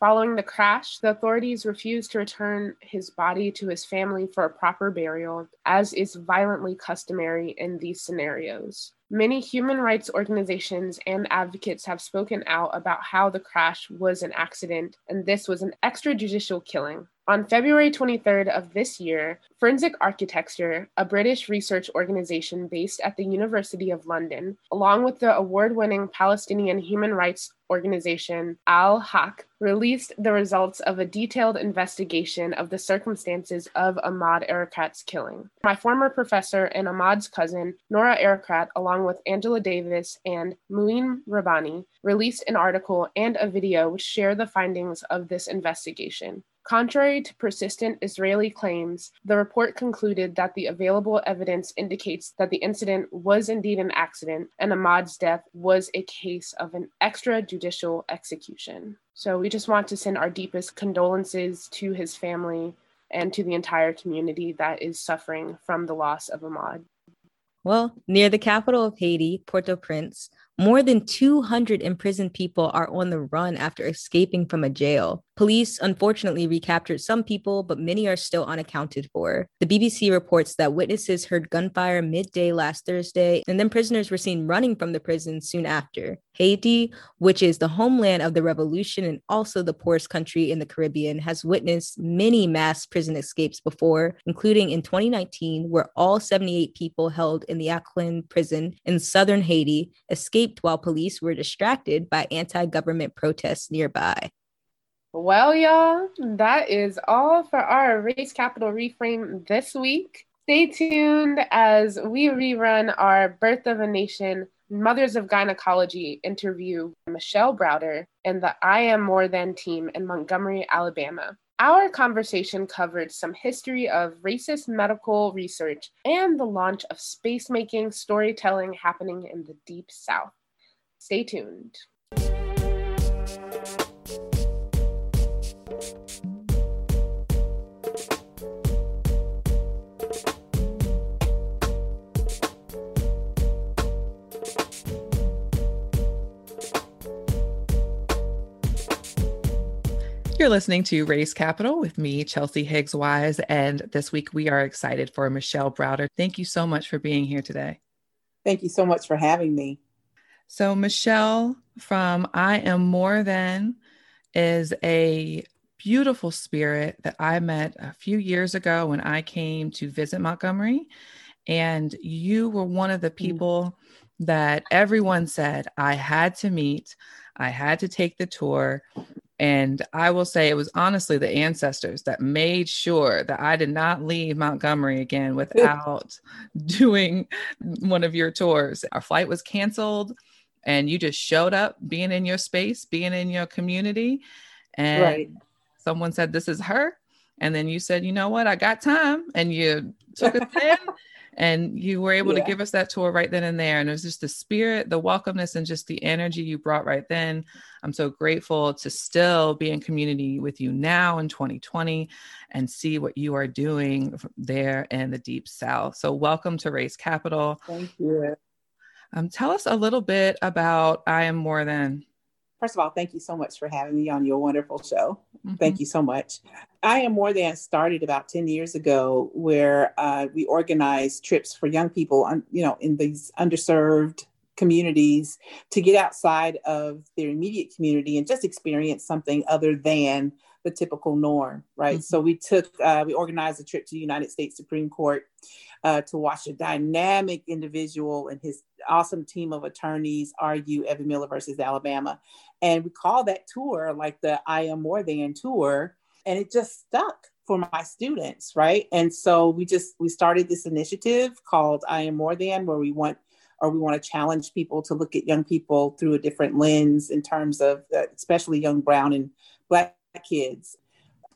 Following the crash, the authorities refused to return his body to his family for a proper burial, as is violently customary in these scenarios. Many human rights organizations and advocates have spoken out about how the crash was an accident and this was an extrajudicial killing. On February 23rd of this year, Forensic Architecture, a British research organization based at the University of London, along with the award winning Palestinian human rights organization Al Haq released the results of a detailed investigation of the circumstances of Ahmad Erekat's killing. My former professor and Ahmad's cousin, Noura Erakat, along with Angela Davis and Mouin Rabbani, released an article and a video which share the findings of this investigation. Contrary to persistent Israeli claims, the report concluded that the available evidence indicates that the incident was indeed an accident and Ahmad's death was a case of an extrajudicial execution. So we just want to send our deepest condolences to his family and to the entire community that is suffering from the loss of Ahmad. Well, near the capital of Haiti, Port au Prince, more than 200 imprisoned people are on the run after escaping from a jail. Police unfortunately recaptured some people, but many are still unaccounted for. The BBC reports that witnesses heard gunfire midday last Thursday, and then prisoners were seen running from the prison soon after. Haiti, which is the homeland of the revolution and also the poorest country in the Caribbean, has witnessed many mass prison escapes before, including in 2019, where all 78 people held in the Aquin prison in southern Haiti escaped while police were distracted by anti government protests nearby. Well, y'all, that is all for our Race Capital Reframe this week. Stay tuned as we rerun our Birth of a Nation Mothers of Gynecology interview with Michelle Browder and the I Am More Than team in Montgomery, Alabama. Our conversation covered some history of racist medical research and the launch of space making storytelling happening in the Deep South. Stay tuned. You're listening to Race Capital with me, Chelsea Higgs Wise, and this week we are excited for Michelle Browder. Thank you so much for being here today. Thank you so much for having me. So, Michelle, from I Am More Than is a beautiful spirit that I met a few years ago when I came to visit Montgomery. And you were one of the mm. people that everyone said I had to meet, I had to take the tour. And I will say it was honestly the ancestors that made sure that I did not leave Montgomery again without [laughs] doing one of your tours. Our flight was canceled and you just showed up being in your space, being in your community. And right. someone said, This is her. And then you said, You know what? I got time. And you took us [laughs] in and you were able yeah. to give us that tour right then and there. And it was just the spirit the welcomeness and just the energy you brought right then. I'm so grateful to still be in community with you now in 2020 and see what you are doing there in the deep south. So welcome to race capital. Thank you. Um, tell us a little bit about i am more than first of all, thank you so much for having me on your wonderful show. Mm-hmm. Thank you so much. I Am More Than started about 10 years ago, where uh, we organized trips for young people, on, you know, in these underserved communities to get outside of their immediate community and just experience something other than the typical norm, right? Mm-hmm. So we took, uh, we organized a trip to the United States Supreme Court uh, to watch a dynamic individual and his awesome team of attorneys argue Evan Miller versus Alabama. And we call that tour like the I Am More Than tour. And it just stuck for my students, right? And so we just we started this initiative called I Am More Than, where we want or we want to challenge people to look at young people through a different lens in terms of uh, especially young brown and black kids.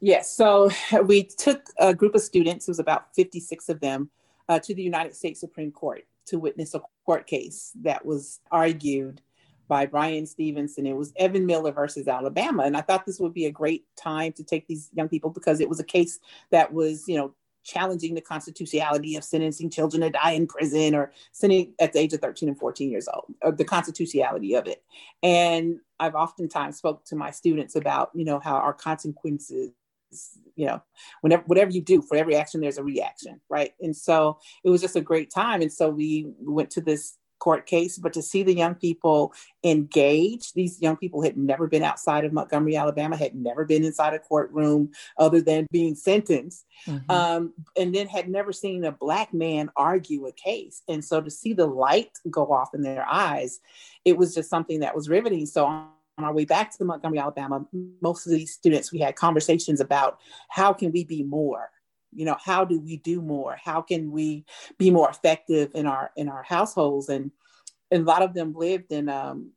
Yes, so [laughs] we took a group of students, it was about 56 of them, uh, to the United States Supreme Court to witness a court case that was argued by Bryan Stevenson. It was Evan Miller versus Alabama. And I thought this would be a great time to take these young people because it was a case that was, you know, challenging the constitutionality of sentencing children to die in prison or sending at the age of 13 and 14 years old, or the constitutionality of it. And I've oftentimes spoke to my students about, you know, how our consequences you know whenever whatever you do for every action there's a reaction right? And so it was just a great time. And so we went to this court case but to see the young people engaged these young people had never been outside of montgomery alabama had never been inside a courtroom other than being sentenced mm-hmm. um, and then had never seen a black man argue a case. And so to see the light go off in their eyes it was just something that was riveting. So our way back to Montgomery, Alabama, most of these students, we had conversations about how can we be more? You know, how do we do more? How can we be more effective in our in our households? And, and a lot of them lived in um,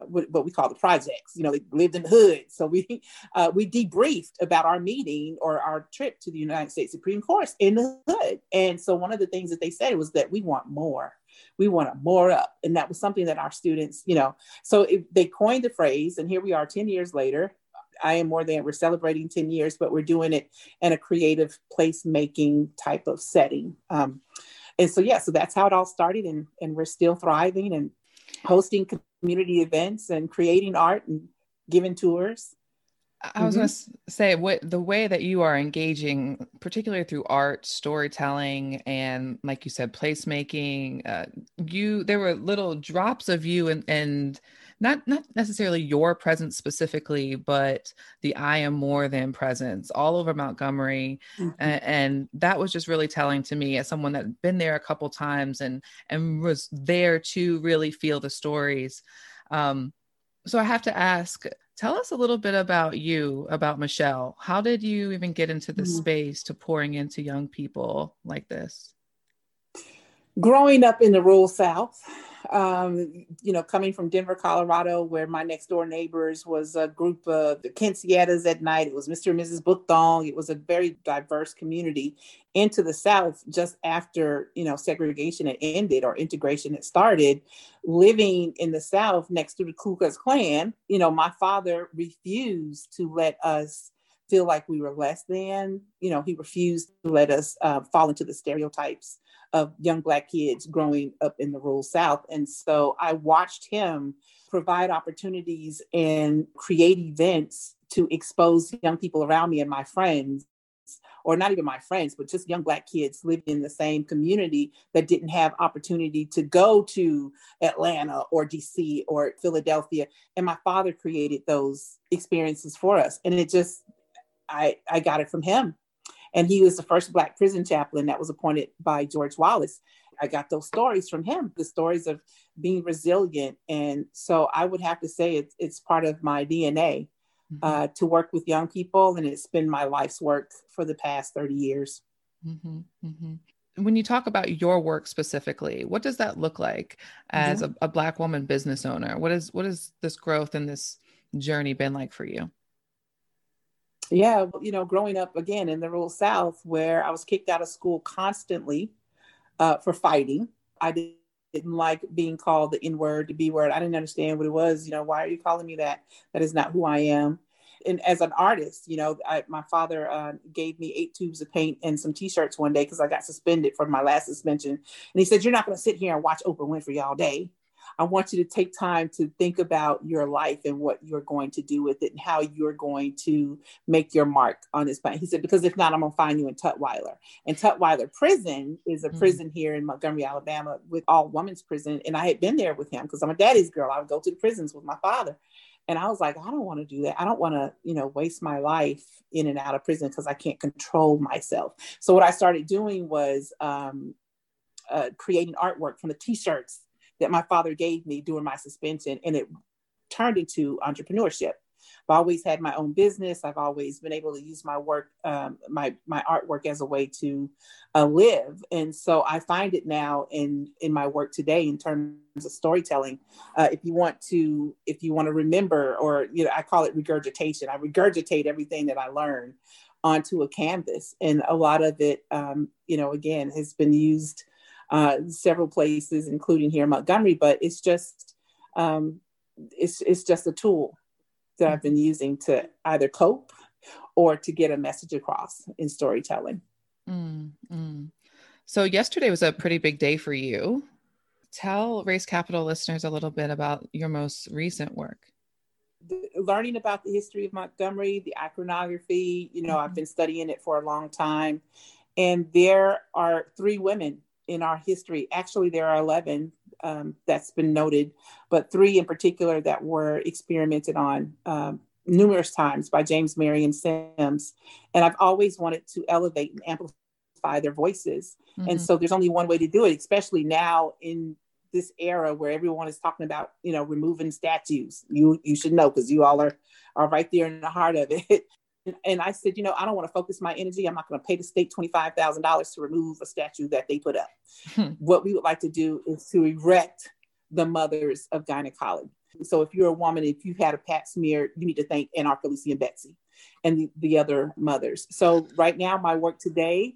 what, we call the projects. You know, they lived in the hood. So we [laughs] uh, we debriefed about our meeting or our trip to the United States Supreme Court in the hood. And so one of the things that they said was that we want more we want more up. And that was something that our students, you know, so it, they coined the phrase, and here we are 10 years later. I am more than we're celebrating 10 years, but we're doing it in a creative placemaking type of setting. Um, and so, yeah, so that's how it all started. And, and we're still thriving and hosting community events and creating art and giving tours. I was mm-hmm. going to say what the way that you are engaging, particularly through art, storytelling, and like you said, placemaking. Uh, you there were little drops of you and and not not necessarily your presence specifically, but the I am more than presence all over Montgomery, mm-hmm. and, and that was just really telling to me as someone that's been there a couple times and and was there to really feel the stories. Um, so I have to ask Tell us a little bit about you, about Michelle. How did you even get into the mm-hmm. space to pouring into young people like this? Growing up in the rural South, um, you know, coming from Denver, Colorado, where my next door neighbors was a group of the Kinsietas at night. It was Mr. and Mrs. Bookdong. It was a very diverse community into the South just after, you know, segregation had ended or integration had started. Living in the South next to the Ku Klux Klan, you know, my father refused to let us feel like we were less than. You know, he refused to let us uh, fall into the stereotypes of young Black kids growing up in the rural South. And so I watched him provide opportunities and create events to expose young people around me and my friends or not even my friends, but just young Black kids living in the same community that didn't have opportunity to go to Atlanta or DC or Philadelphia. And my father created those experiences for us. And it just, I, I got it from him. And he was the first Black prison chaplain that was appointed by George Wallace. I got those stories from him, the stories of being resilient. And so I would have to say it's, it's part of my DNA mm-hmm. uh, to work with young people. And it's been my life's work for the past 30 years. Mm-hmm. Mm-hmm. When you talk about your work specifically, what does that look like as a, a Black woman business owner? What is what is this growth and this journey been like for you? Yeah, you know, growing up again in the rural South, where I was kicked out of school constantly uh, for fighting. I didn't like being called the N word, the B word. I didn't understand what it was. You know, why are you calling me that? That is not who I am. And as an artist, you know, I, my father uh, gave me eight tubes of paint and some T-shirts one day because I got suspended for my last suspension. And he said, "You're not going to sit here and watch Oprah Winfrey all day." I want you to take time to think about your life and what you're going to do with it and how you're going to make your mark on this planet. He said, because if not, I'm going to find you in Tutwiler. And Tutwiler Prison is a mm-hmm. prison here in Montgomery, Alabama, with all women's prison. And I had been there with him because I'm a daddy's girl. I would go to the prisons with my father. And I was like, I don't want to do that. I don't want to, you know, waste my life in and out of prison because I can't control myself. So what I started doing was um, uh, creating artwork from the t-shirts that my father gave me during my suspension, and it turned into entrepreneurship. I've always had my own business. I've always been able to use my work, um, my my artwork as a way to uh, live, and so I find it now in in my work today in terms of storytelling. Uh, if you want to, if you want to remember, or you know, I call it regurgitation. I regurgitate everything that I learned onto a canvas, and a lot of it, um, you know, again, has been used uh, several places, including here in Montgomery. But it's just um, it's it's just a tool that I've been using to either cope or to get a message across in storytelling. Mm, mm. So yesterday was a pretty big day for you. Tell Race Capital listeners a little bit about your most recent work. Learning about the history of Montgomery, the iconography, you know, mm-hmm. I've been studying it for a long time. And there are three women in our history. Actually, there are 11 um, that's been noted, but three in particular that were experimented on um, numerous times by James Marion Sims. And I've always wanted to elevate and amplify their voices. Mm-hmm. And so there's only one way to do it, especially now in this era where everyone is talking about, you know, removing statues. You you should know because you all are are right there in the heart of it. And I said, you know, I don't want to focus my energy. I'm not going to pay the state $25,000 to remove a statue that they put up. Hmm. What we would like to do is to erect the mothers of gynecology. So if you're a woman, if you've had a pap smear, you need to thank Anarcha, Lucy, and Betsy and the, the other mothers. So right now, my work today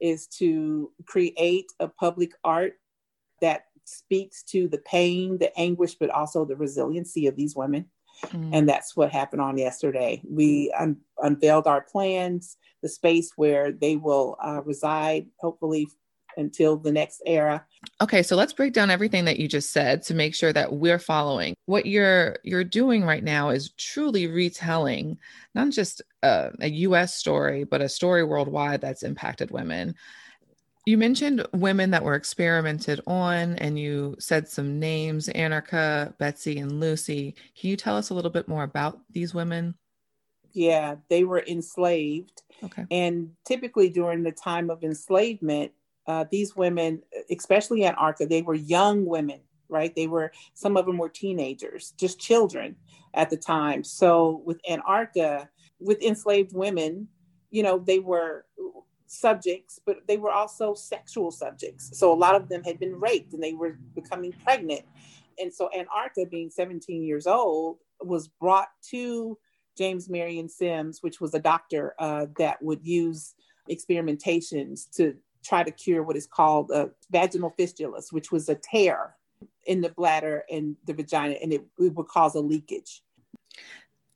is to create a public art that speaks to the pain, the anguish, but also the resiliency of these women Mm. And that's what happened on yesterday. We un- unveiled our plans, the space where they will uh, reside, hopefully until the next era. Okay, so let's break down everything that you just said to make sure that we're following. What you're you're doing right now is truly retelling not just a, a US story, but a story worldwide that's impacted women. You mentioned women that were experimented on, and you said some names Anarcha, Betsy, and Lucy. Can you tell us a little bit more about these women? Yeah, they were enslaved. Okay. And typically during the time of enslavement, uh, these women, especially Anarcha, they were young women, right? They were, some of them were teenagers, just children at the time. So with Anarcha, with enslaved women, you know, they were subjects, but they were also sexual subjects. So a lot of them had been raped and they were becoming pregnant. And so Anarcha, being 17 years old, was brought to James Marion Sims, which was a doctor uh, that would use experimentations to try to cure what is called a vaginal fistulus, which was a tear in the bladder and the vagina, and it, it would cause a leakage.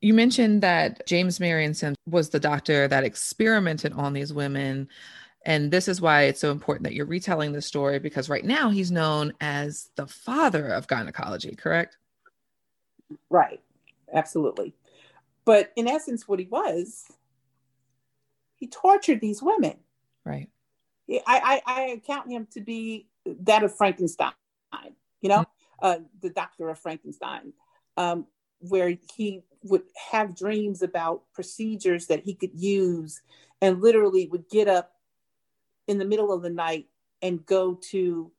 You mentioned that James Marion Sims was the doctor that experimented on these women. And this is why it's so important that you're retelling the story because right now he's known as the father of gynecology, correct? Right. Absolutely. But in essence, what he was, he tortured these women. Right. I, I, I account him to be that of Frankenstein, you know, mm-hmm. uh, the doctor of Frankenstein, um, where he would have dreams about procedures that he could use and literally would get up in the middle of the night and go to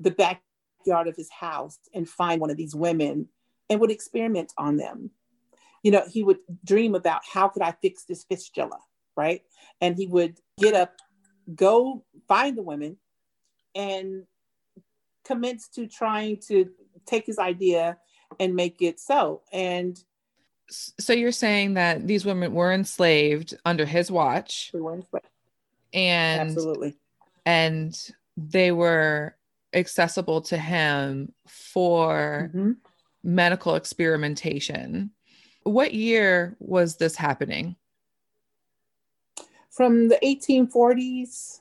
the backyard of his house and find one of these women and would experiment on them. You know, he would dream about how could I fix this fistula, right? And he would get up, go find the women, and commence to trying to take his idea and make it so. And so you're saying that these women were enslaved under his watch. They were enslaved. And absolutely. And they were accessible to him for mm-hmm. medical experimentation. What year was this happening? From the 1840s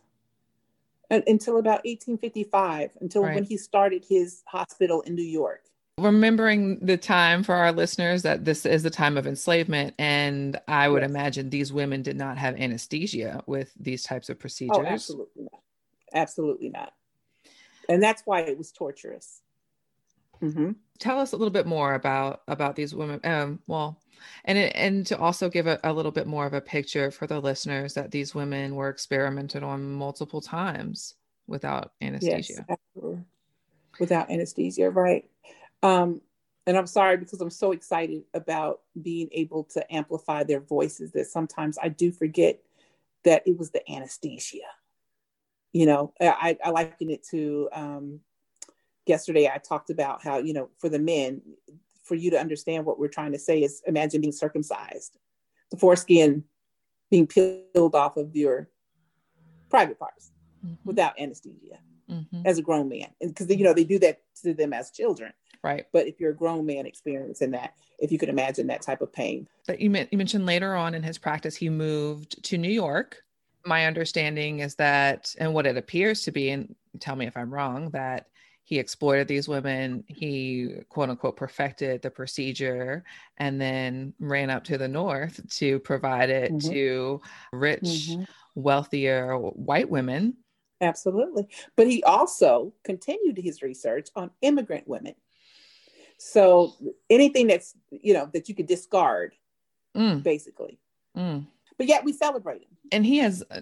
until about 1855, until right. when he started his hospital in New York remembering the time for our listeners that this is the time of enslavement and i would yes. imagine these women did not have anesthesia with these types of oh, procedures. oh, absolutely not. Absolutely not. And that's why it was torturous. Mm-hmm. tell us a little bit more about about these women um well and it, and to also give a, a little bit more of a picture for the listeners that these women were experimented on multiple times without anesthesia. yes, without anesthesia right um, and I'm sorry because I'm so excited about being able to amplify their voices that sometimes I do forget that it was the anesthesia. You know, I, I liken it to um, yesterday. I talked about how, you know, for the men, for you to understand what we're trying to say is imagine being circumcised, the foreskin being peeled off of your private parts mm-hmm. without anesthesia mm-hmm. as a grown man. And because, you know, they do that to them as children Right. But if you're a grown man experiencing that, if you could imagine that type of pain. But you, you mentioned later on in his practice, he moved to New York. My understanding is that, and what it appears to be, and tell me if I'm wrong, that he exploited these women. He quote unquote perfected the procedure and then ran up to the north to provide it mm-hmm. to rich, mm-hmm. wealthier white women. Absolutely. But he also continued his research on immigrant women. So anything that's you know that you could discard, mm. basically. Mm. But yet we celebrate him. And he has uh,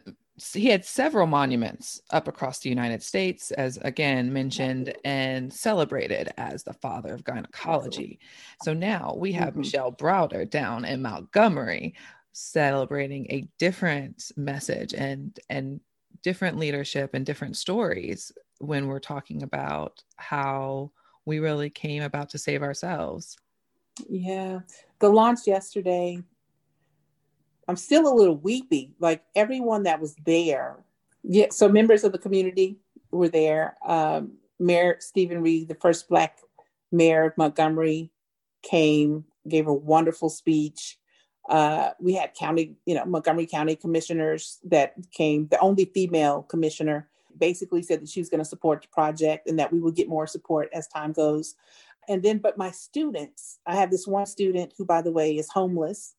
he had several monuments up across the United States, as again mentioned and celebrated as the father of gynecology. So now we have mm-hmm. Michelle Browder down in Montgomery celebrating a different message and and different leadership and different stories when we're talking about how we really came about to save ourselves. Yeah. The launch yesterday, I'm still a little weepy. Like everyone that was there. Yeah. So members of the community were there. Um, Mayor Steven Reed, the first Black mayor of Montgomery, came, gave a wonderful speech. Uh, we had county, you know, Montgomery County commissioners that came, the only female commissioner basically said that she was going to support the project and that we would get more support as time goes. And then, but my students, I have this one student who, by the way, is homeless.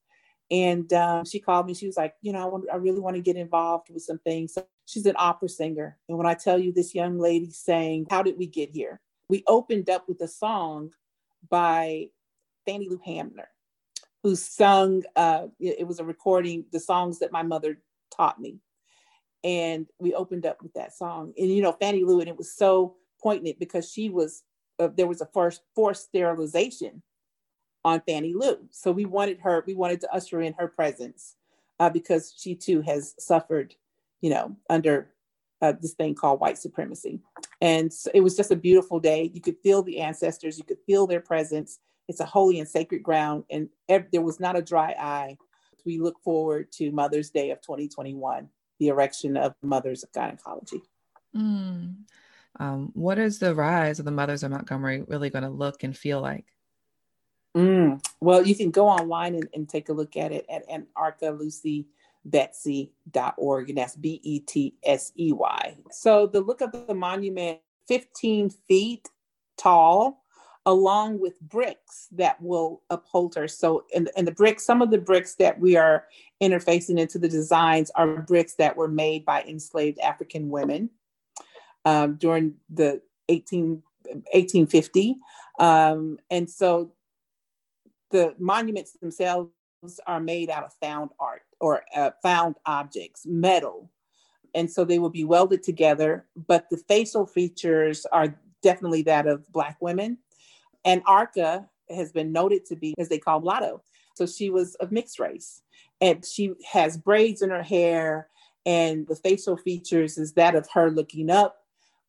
And um, she called me. She was like, you know, I, want, I really want to get involved with some things. So she's an opera singer. And when I tell you this young lady sang, How Did We Get Here? We opened up with a song by Fannie Lou Hamer, who sung, uh, it was a recording, the songs that my mother taught me and we opened up with that song. And you know, Fannie Lou, and it was so poignant because she was uh, there was a first forced sterilization on Fannie Lou, so we wanted her, we wanted to usher in her presence uh, because she too has suffered, you know, under uh, this thing called white supremacy. And so it was just a beautiful day. You could feel the ancestors, you could feel their presence. It's a holy and sacred ground, and ev- there was not a dry eye. We look forward to Mother's Day of 2021 the erection of Mothers of Gynecology. Mm. Um, what is the rise of the Mothers of Montgomery really going to look and feel like? Mm. Well, you can go online and, and, take a look at it at anarchalucybetsy.org, and that's B E T S E Y. So the look of the monument, 15 feet tall. Along with bricks that will uphold her. So, and, and the bricks, some of the bricks that we are interfacing into the designs are bricks that were made by enslaved African women um, during the 18, 1850. Um, and so the monuments themselves are made out of found art or uh, found objects, metal. And so they will be welded together, but the facial features are definitely that of Black women. Anarcha has been noted to be, as they call mulatto. So she was of mixed race. And she has braids in her hair, and the facial features is that of her looking up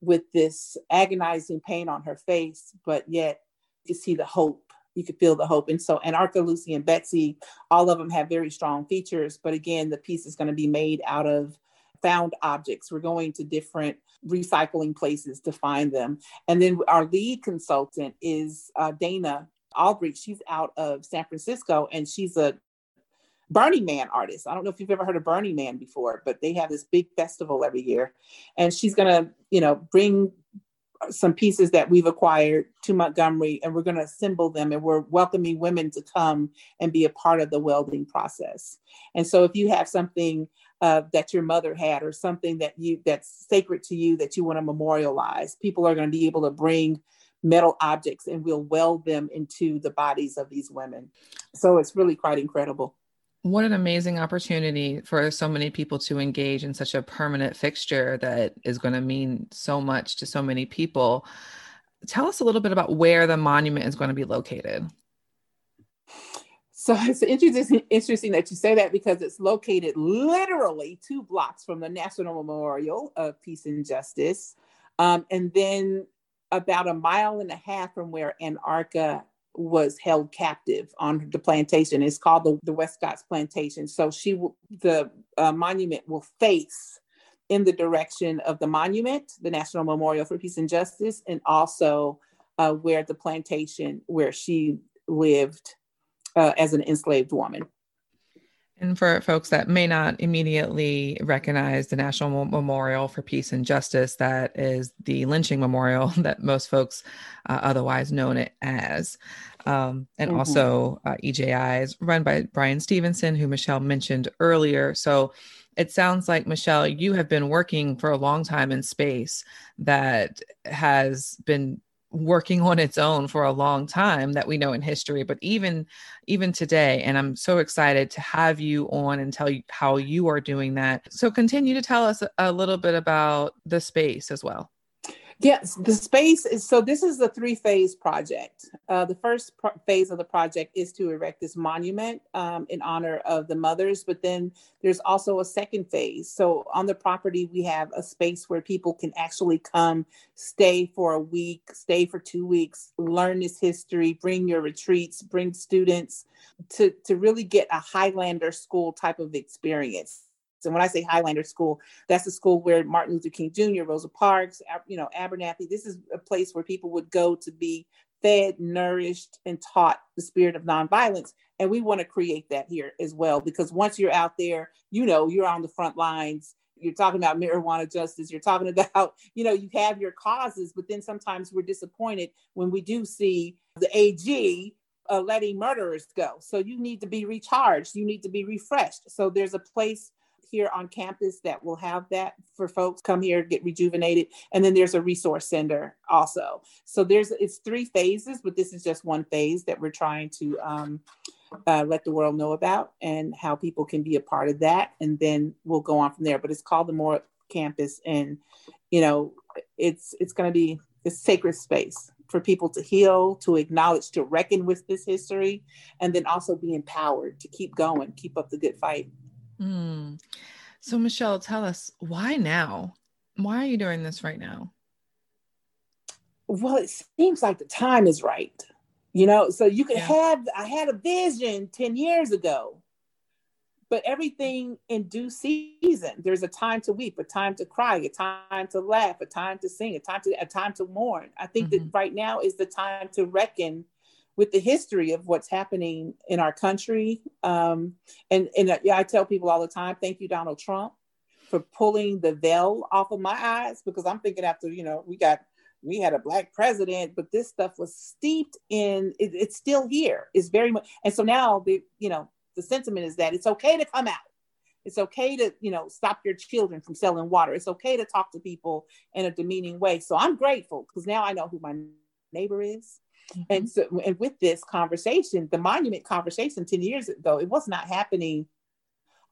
with this agonizing pain on her face, but yet you see the hope. You could feel the hope. And so, Anarcha, Lucy, and Betsy, all of them have very strong features. But again, the piece is going to be made out of found objects. We're going to different recycling places to find them. And then our lead consultant is uh, Dana Albany. She's out of San Francisco and she's a Burning Man artist. I don't know if you've ever heard of Burning Man before, but they have this big festival every year. And she's going to, you know, bring some pieces that we've acquired to Montgomery and we're going to assemble them and we're welcoming women to come and be a part of the welding process. And so if you have something uh, that your mother had or something that you that's sacred to you that you want to memorialize, people are going to be able to bring metal objects and we'll weld them into the bodies of these women. So it's really quite incredible. What an amazing opportunity for so many people to engage in such a permanent fixture that is going to mean so much to so many people. Tell us a little bit about where the monument is going to be located. So [laughs] it's interesting, interesting that you say that because it's located literally two blocks from the National Memorial of Peace and Justice. Um, and then about a mile and a half from where Anarcha was held captive on the plantation. It's called the, the Westcott's Plantation. So she, the uh, monument will face in the direction of the monument, the National Memorial for Peace and Justice, and also uh, where the plantation where she lived uh, as an enslaved woman. And for folks that may not immediately recognize the National Memorial for Peace and Justice, that is the lynching memorial [laughs] that most folks uh, otherwise known it as. Um, and mm-hmm. also uh, EJI is run by Bryan Stevenson, who Michelle mentioned earlier. So it sounds like, Michelle, you have been working for a long time in space that has been working on its own for a long time that we know in history but even even today and i'm so excited to have you on and tell you how you are doing that. So continue to tell us a little bit about the space as well Yes, the space is so. This is a three phase project. Uh, the first phase of the project is to erect this monument um, in honor of the mothers, but then there's also a second phase. So on the property, we have a space where people can actually come, stay for a week, stay for two weeks, learn this history, bring your retreats, bring students to, to really get a Highlander school type of experience and when I say Highlander School, that's the school where Martin Luther King Jr., Rosa Parks, you know, Abernathy, this is a place where people would go to be fed, nourished, and taught the spirit of nonviolence. And we want to create that here as well, because once you're out there, you know, you're on the front lines. You're talking about marijuana justice. You're talking [laughs] about, you know, you have your causes, but then sometimes we're disappointed when we do see the AG uh, letting murderers go. So you need to be recharged. You need to be refreshed. So there's a place here on campus that will have that for folks come here get rejuvenated. And then there's a resource center also. So there's it's three phases but this is just one phase that we're trying to um, uh, let the world know about and how people can be a part of that. And then we'll go on from there but it's called the more campus. And you know it's it's going to be a sacred space for people to heal to acknowledge to reckon with this history and then also be empowered to keep going keep up the good fight Mm. So, Michelle, tell us why now? Why are you doing this right now? Well, it seems like the time is right. You know, so you could yeah. have, I had a vision 10 years ago, but everything in due season. There's a time to weep, a time to cry, a time to laugh, a time to sing, a time to, a time to mourn. I think mm-hmm. that right now is the time to reckon with the history of what's happening in our country. Um, and and uh, yeah, I tell people all the time, thank you, Donald Trump, for pulling the veil off of my eyes because I'm thinking after you know we got we had a black president, but this stuff was steeped in it, it's still here. It's very much and so now the you know the sentiment is that it's okay to come out. It's okay to, you know, stop your children from selling water. It's okay to talk to people in a demeaning way. So I'm grateful because now I know who my neighbor is. Mm-hmm. And so and with this conversation, the monument conversation 10 years ago, it was not happening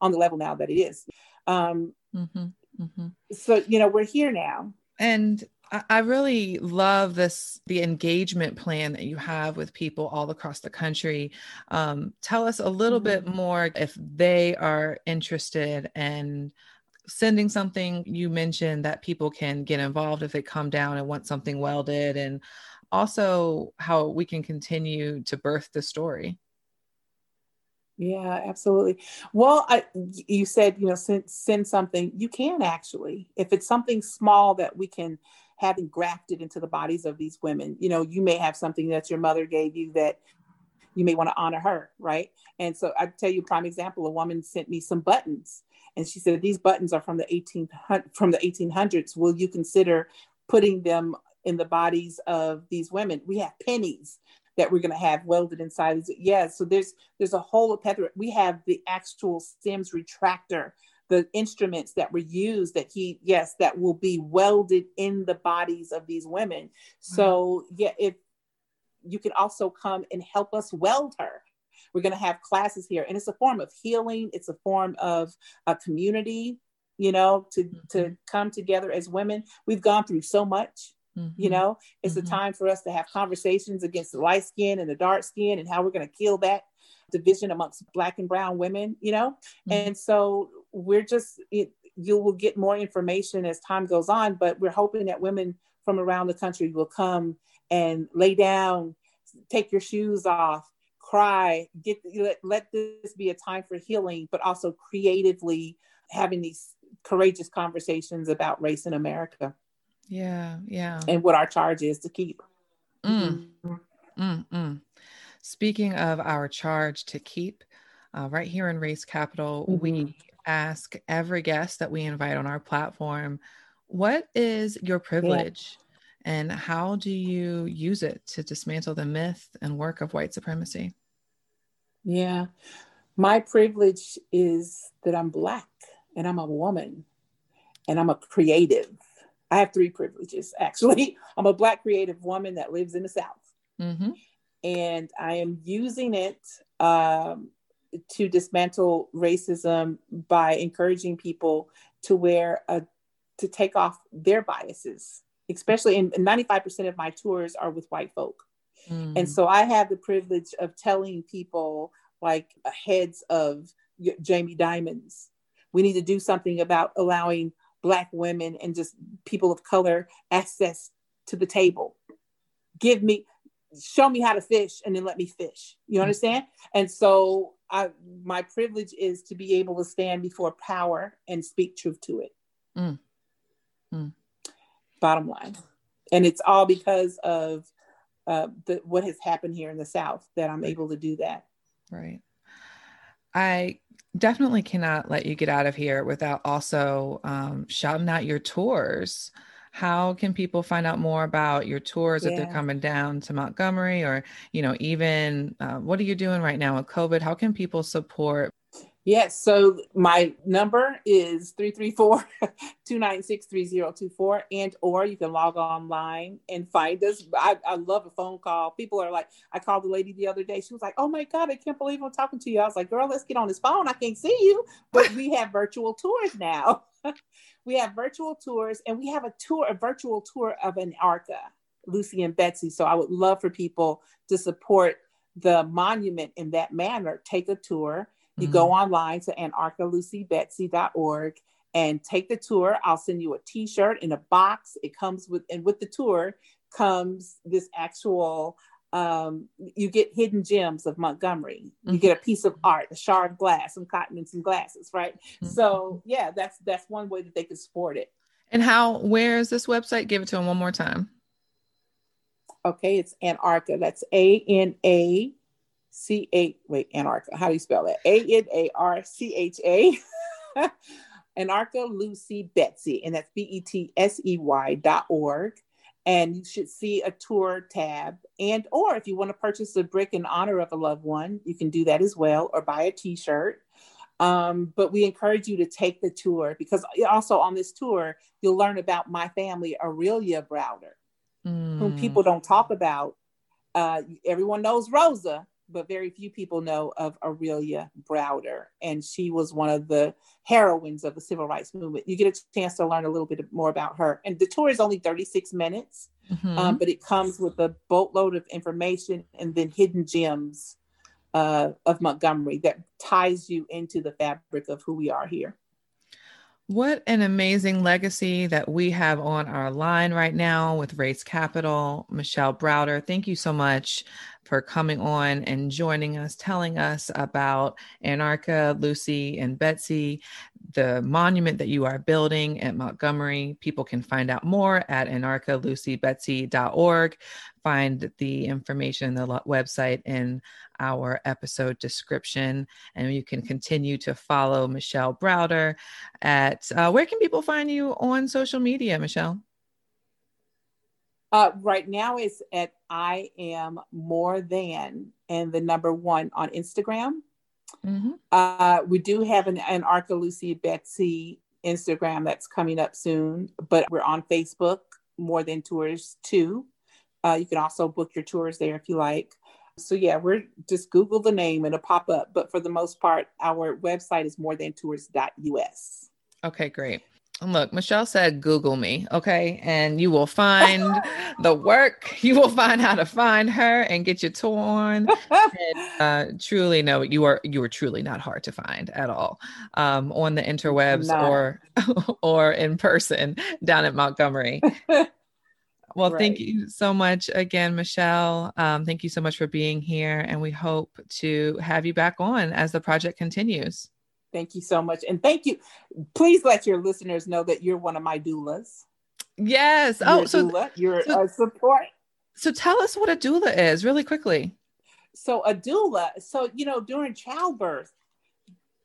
on the level now that it is. Um, mm-hmm. Mm-hmm. So, you know, we're here now. And I really love this the engagement plan that you have with people all across the country. Um, tell us a little mm-hmm. bit more if they are interested in sending something. You mentioned that people can get involved if they come down and want something welded, and also how we can continue to birth the story. Yeah, absolutely. Well, I, you said, you know, send, send something. You can actually, if it's something small that we can have grafted into the bodies of these women. You know, you may have something that your mother gave you that you may want to honor her, right? And so I tell you prime example. A woman sent me some buttons, and she said these buttons are from the 18 from the 1800s. Will you consider putting them in the bodies of these women? We have pennies that we're going to have welded inside. Yeah, so there's there's a whole plethora. We have the actual Sims retractor the instruments that were used that he yes that will be welded in the bodies of these women so yeah if you can also come and help us weld her we're going to have classes here and it's a form of healing it's a form of a community you know to mm-hmm. to come together as women we've gone through so much mm-hmm. you know it's mm-hmm. a time for us to have conversations against the light skin and the dark skin and how we're going to kill that division amongst black and brown women you know mm-hmm. and so we're just it, you will get more information as time goes on but we're hoping that women from around the country will come and lay down take your shoes off cry get let, let this be a time for healing but also creatively having these courageous conversations about race in america yeah yeah and what our charge is to keep mm. Mm, mm. speaking of our charge to keep uh, right here in race capital mm-hmm. we ask every guest that we invite on our platform what is your privilege yeah. and how do you use it to dismantle the myth and work of white supremacy? Yeah, my privilege is that I'm Black and I'm a woman and I'm a creative. I have three privileges [laughs] actually. I'm a Black creative woman that lives in the South. Mm-hmm. And I am using it um, to dismantle racism by encouraging people to wear a to take off their biases especially in 95% of my tours are with white folk mm. and so i have the privilege of telling people like heads of Jamie Dimons we need to do something about allowing black women and just people of color access to the table give me show me how to fish and then let me fish you mm. understand and so I, my privilege is to be able to stand before power and speak truth to it. Mm. Mm. Bottom line, and it's all because of uh, the, what has happened here in the South that I'm able to do that. Right. I definitely cannot let you get out of here without also um, shouting out your tours how can people find out more about your tours yeah. if they're coming down to Montgomery or, you know, even uh, what are you doing right now with COVID? How can people support? Yes. So my number is 334-296-3024 [laughs] and or you can log online and find us. I, I love a phone call. People are like, I called the lady the other day. She was like, oh my God, I can't believe I'm talking to you. I was like, girl, let's get on this phone. I can't see you. But we have virtual tours now. [laughs] we have virtual tours and we have a tour, a virtual tour of Anarcha, Lucy and Betsy. So I would love for people to support the monument in that manner. Take a tour. You mm-hmm. go online to anarchalucybetsy.org and take the tour. I'll send you a t-shirt in a box. It comes with, and with the tour comes this actual um, you get hidden gems of Montgomery. You mm-hmm. get a piece of art, a shard of glass, some cotton and some glasses, right? Mm-hmm. So yeah, that's that's one way that they can support it. And how? Where is this website? Give it to them one more time. Okay, it's Anarcha. That's A N A C A. Wait, Anarcha. How do you spell that? A N A R C H A. [laughs] Anarcha Lucy Betsy, and that's B E T S E Y dot org and you should see a tour tab and or if you want to purchase a brick in honor of a loved one you can do that as well or buy a t-shirt um, but we encourage you to take the tour because also on this tour you'll learn about my family aurelia browder mm. whom people don't talk about uh, everyone knows rosa but very few people know of Aurelia Browder. And she was one of the heroines of the civil rights movement. You get a chance to learn a little bit more about her. And the tour is only 36 minutes, mm-hmm. um, but it comes with a boatload of information and then hidden gems uh, of Montgomery that ties you into the fabric of who we are here. What an amazing legacy that we have on our line right now with Race Capital. Michelle Browder, thank you so much for coming on and joining us, telling us about Anarcha, Lucy, and Betsy, the monument that you are building at Montgomery. People can find out more at anarchalucybetsy.org. Find the information in the website in our episode description. And you can continue to follow Michelle Browder at uh, where can people find you on social media, Michelle? Uh, right now it's at I am more than and the number one on Instagram. Mm-hmm. Uh, we do have an, Anarcha Lucy Betsy Instagram that's coming up soon, but we're on Facebook, More Than Tours too. Uh, you can also book your tours there if you like. So yeah, we're just Google the name and it'll pop up. But for the most part, our website is more than tours.us. Okay, great. Look, Michelle said, Google me, okay? And you will find [laughs] the work. You will find how to find her and get your torn. [laughs] and, uh, truly, no, you are you are truly not hard to find at all um, on the interwebs or [laughs] or in person down at Montgomery. Well, right. thank you so much again, Michelle. Um, thank you so much for being here, and we hope to have you back on as the project continues. Thank you so much. And thank you. Please let your listeners know that you're one of my doulas. Yes. You're oh, so doula. you're so, a support. So tell us what a doula is really quickly. So a doula, so you know, during childbirth,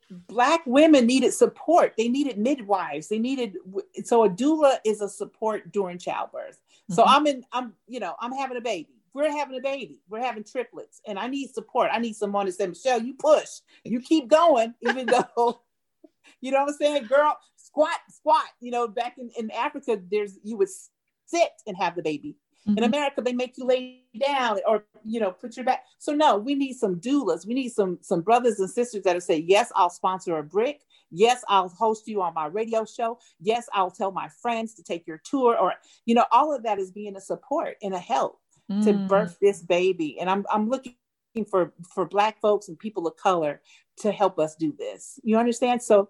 black women needed support. They needed midwives. They needed so a doula is a support during childbirth. So mm-hmm. I'm in, I'm, you know, I'm having a baby we're having a baby, we're having triplets, and I need support. I need someone to say, Michelle, you push, you keep going, [laughs] even though, you know what I'm saying, girl, squat, squat. You know, back in, in Africa, there's you would sit and have the baby. Mm-hmm. In America, they make you lay down or you know put your back. So no, we need some doulas. We need some some brothers and sisters that'll say, yes, I'll sponsor a brick. Yes, I'll host you on my radio show. Yes, I'll tell my friends to take your tour. Or you know, all of that is being a support and a help mm. to birth this baby. And I'm I'm looking for for black folks and people of color to help us do this. You understand? So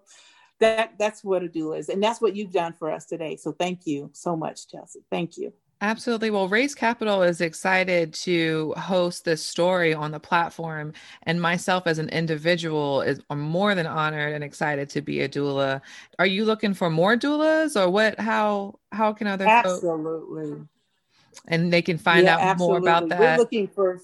that that's what a doula is. And that's what you've done for us today. So thank you so much, Chelsea. Thank you. Absolutely. Well, Race Capital is excited to host this story on the platform. And myself as an individual is I'm more than honored and excited to be a doula. Are you looking for more doulas or what how how can other Absolutely. Folks- and they can find yeah, out absolutely. more about that. We're looking for,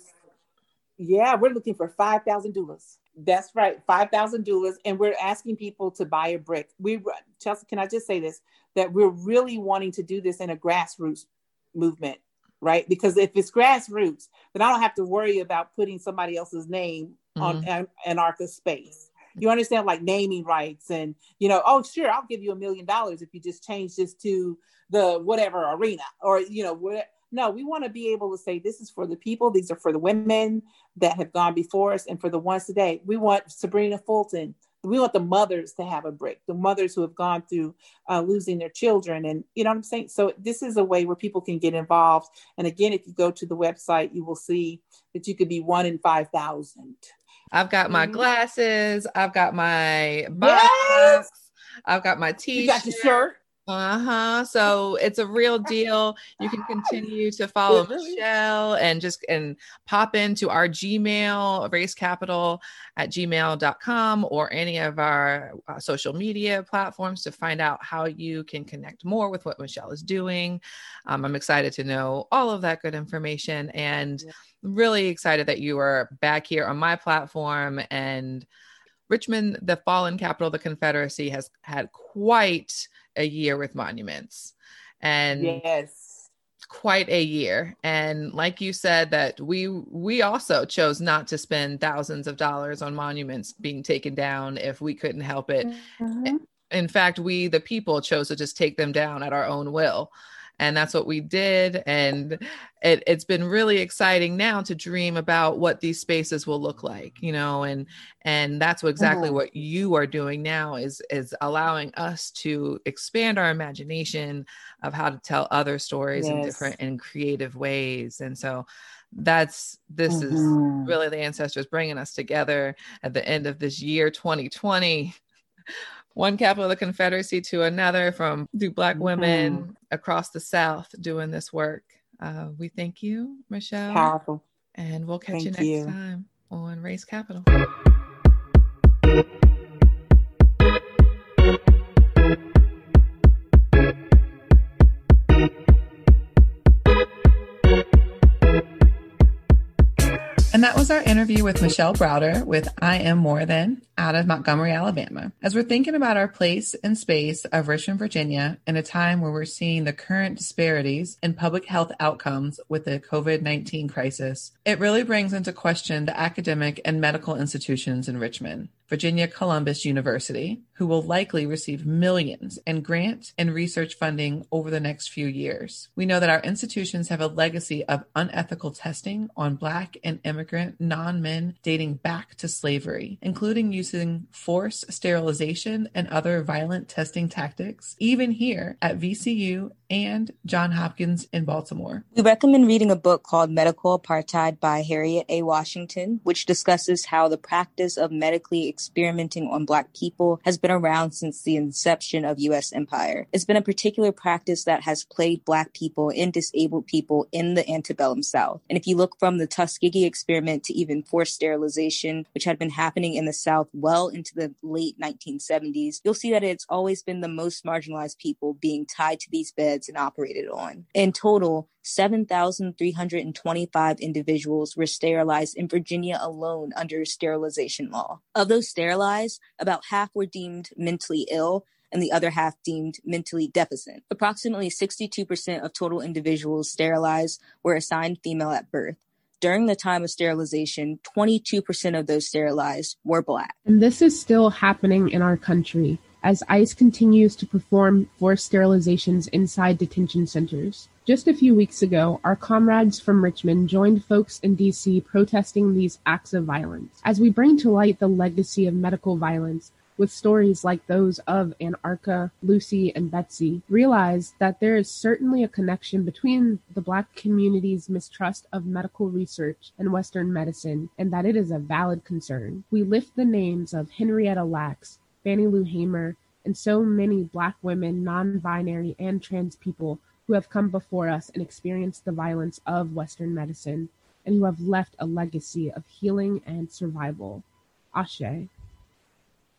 yeah, we're looking for 5,000 doulas. That's right, 5,000 doulas. And we're asking people to buy a brick. We, Chelsea, can I just say this? That we're really wanting to do this in a grassroots movement, right? Because if it's grassroots, then I don't have to worry about putting somebody else's name mm-hmm. on an Anarcha space. You understand, like naming rights, and you know, oh, sure, I'll give you a million dollars if you just change this to the whatever arena, or you know, what no, we want to be able to say this is for the people, these are for the women that have gone before us, and for the ones today. We want Sabrina Fulton. We want the mothers to have a break, the mothers who have gone through uh, losing their children. And you know what I'm saying? So, this is a way where people can get involved. And again, if you go to the website, you will see that you could be one in 5,000. I've got my mm-hmm. glasses, I've got my box, yes! I've got my t shirt. You got your shirt. Uh-huh. So it's a real deal. You can continue to [laughs] follow Michelle and just and pop into our Gmail, race capital at gmail.com or any of our uh, social media platforms to find out how you can connect more with what Michelle is doing. Um, I'm excited to know all of that good information and really excited that you are back here on my platform and Richmond, the fallen capital of the Confederacy, has had quite a year with monuments. And yes, quite a year and like you said that we we also chose not to spend thousands of dollars on monuments being taken down if we couldn't help it mm-hmm. in fact we the people chose to just take them down at our own will and that's what we did and it, it's been really exciting now to dream about what these spaces will look like you know and and that's what exactly mm-hmm. what you are doing now is is allowing us to expand our imagination of how to tell other stories yes. in different and creative ways and so that's this mm-hmm. is really the ancestors bringing us together at the end of this year 2020 one capital of the Confederacy to another, from two Black women mm-hmm. across the South doing this work. Uh, we thank you, Michelle. Powerful. And we'll catch thank you next you. time on Race Capital. That was our interview with Michelle Browder with I Am More Than out of Montgomery, Alabama. As we're thinking about our place and space of Richmond, Virginia, in a time where we're seeing the current disparities in public health outcomes with the COVID 19 crisis, it really brings into question the academic and medical institutions in Richmond. Virginia Commonwealth University, who will likely receive millions in grant and research funding over the next few years. We know that our institutions have a legacy of unethical testing on Black and immigrant non men dating back to slavery, including using forced sterilization and other violent testing tactics, even here at VCU and John Hopkins in Baltimore. We recommend reading a book called Medical Apartheid by Harriet A. Washington, which discusses how the practice of medically experimenting on Black people has been around since the inception of U.S. empire. It's been a particular practice that has plagued Black people and disabled people in the antebellum South. And if you look from the Tuskegee experiment to even forced sterilization, which had been happening in the South well into the late 1970s, you'll see that it's always been the most marginalized people being tied to these beds and operated on. In total, 7,325 individuals were sterilized in Virginia alone under sterilization law. Of those sterilized, about half were deemed mentally ill and the other half deemed mentally deficient. Approximately 62% of total individuals sterilized were assigned female at birth. During the time of sterilization, 22% of those sterilized were Black. And this is still happening in our country as ICE continues to perform forced sterilizations inside detention centers. Just a few weeks ago, our comrades from Richmond joined folks in DC protesting these acts of violence. As we bring to light the legacy of medical violence, with stories like those of Anarcha, Lucy, and Betsy, realize that there is certainly a connection between the Black community's mistrust of medical research and Western medicine, and that it is a valid concern. We lift the names of Henrietta Lacks, Fannie Lou Hamer, and so many Black women, non binary, and trans people who have come before us and experienced the violence of Western medicine and who have left a legacy of healing and survival. Ashe.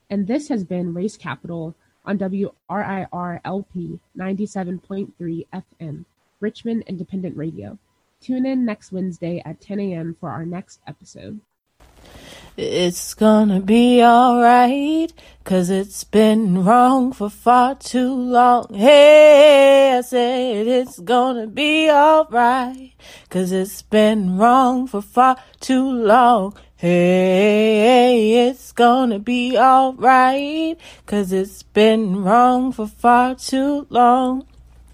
And this has been Race Capital on WRIR-LP 97.3 FM, Richmond Independent Radio. Tune in next Wednesday at 10 a.m. for our next episode. It's gonna be alright, cause it's been wrong for far too long. Hey, I said it's gonna be alright, cause it's been wrong for far too long. Hey, it's gonna be alright, cause it's been wrong for far too long.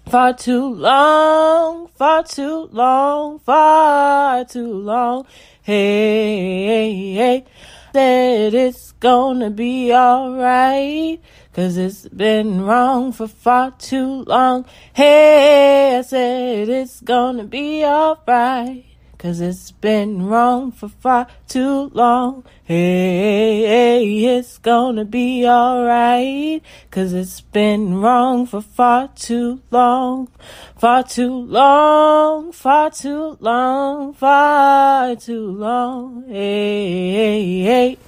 Far too long, far too long, far too long. Hey, hey, hey. Said it's gonna be alright. Cause it's been wrong for far too long. Hey, I said it's gonna be alright. Cause it's been wrong for far too long. Hey, hey, it's gonna be alright. Cause it's been wrong for far too long. Far too long, far too long, far too long. Hey, hey, hey.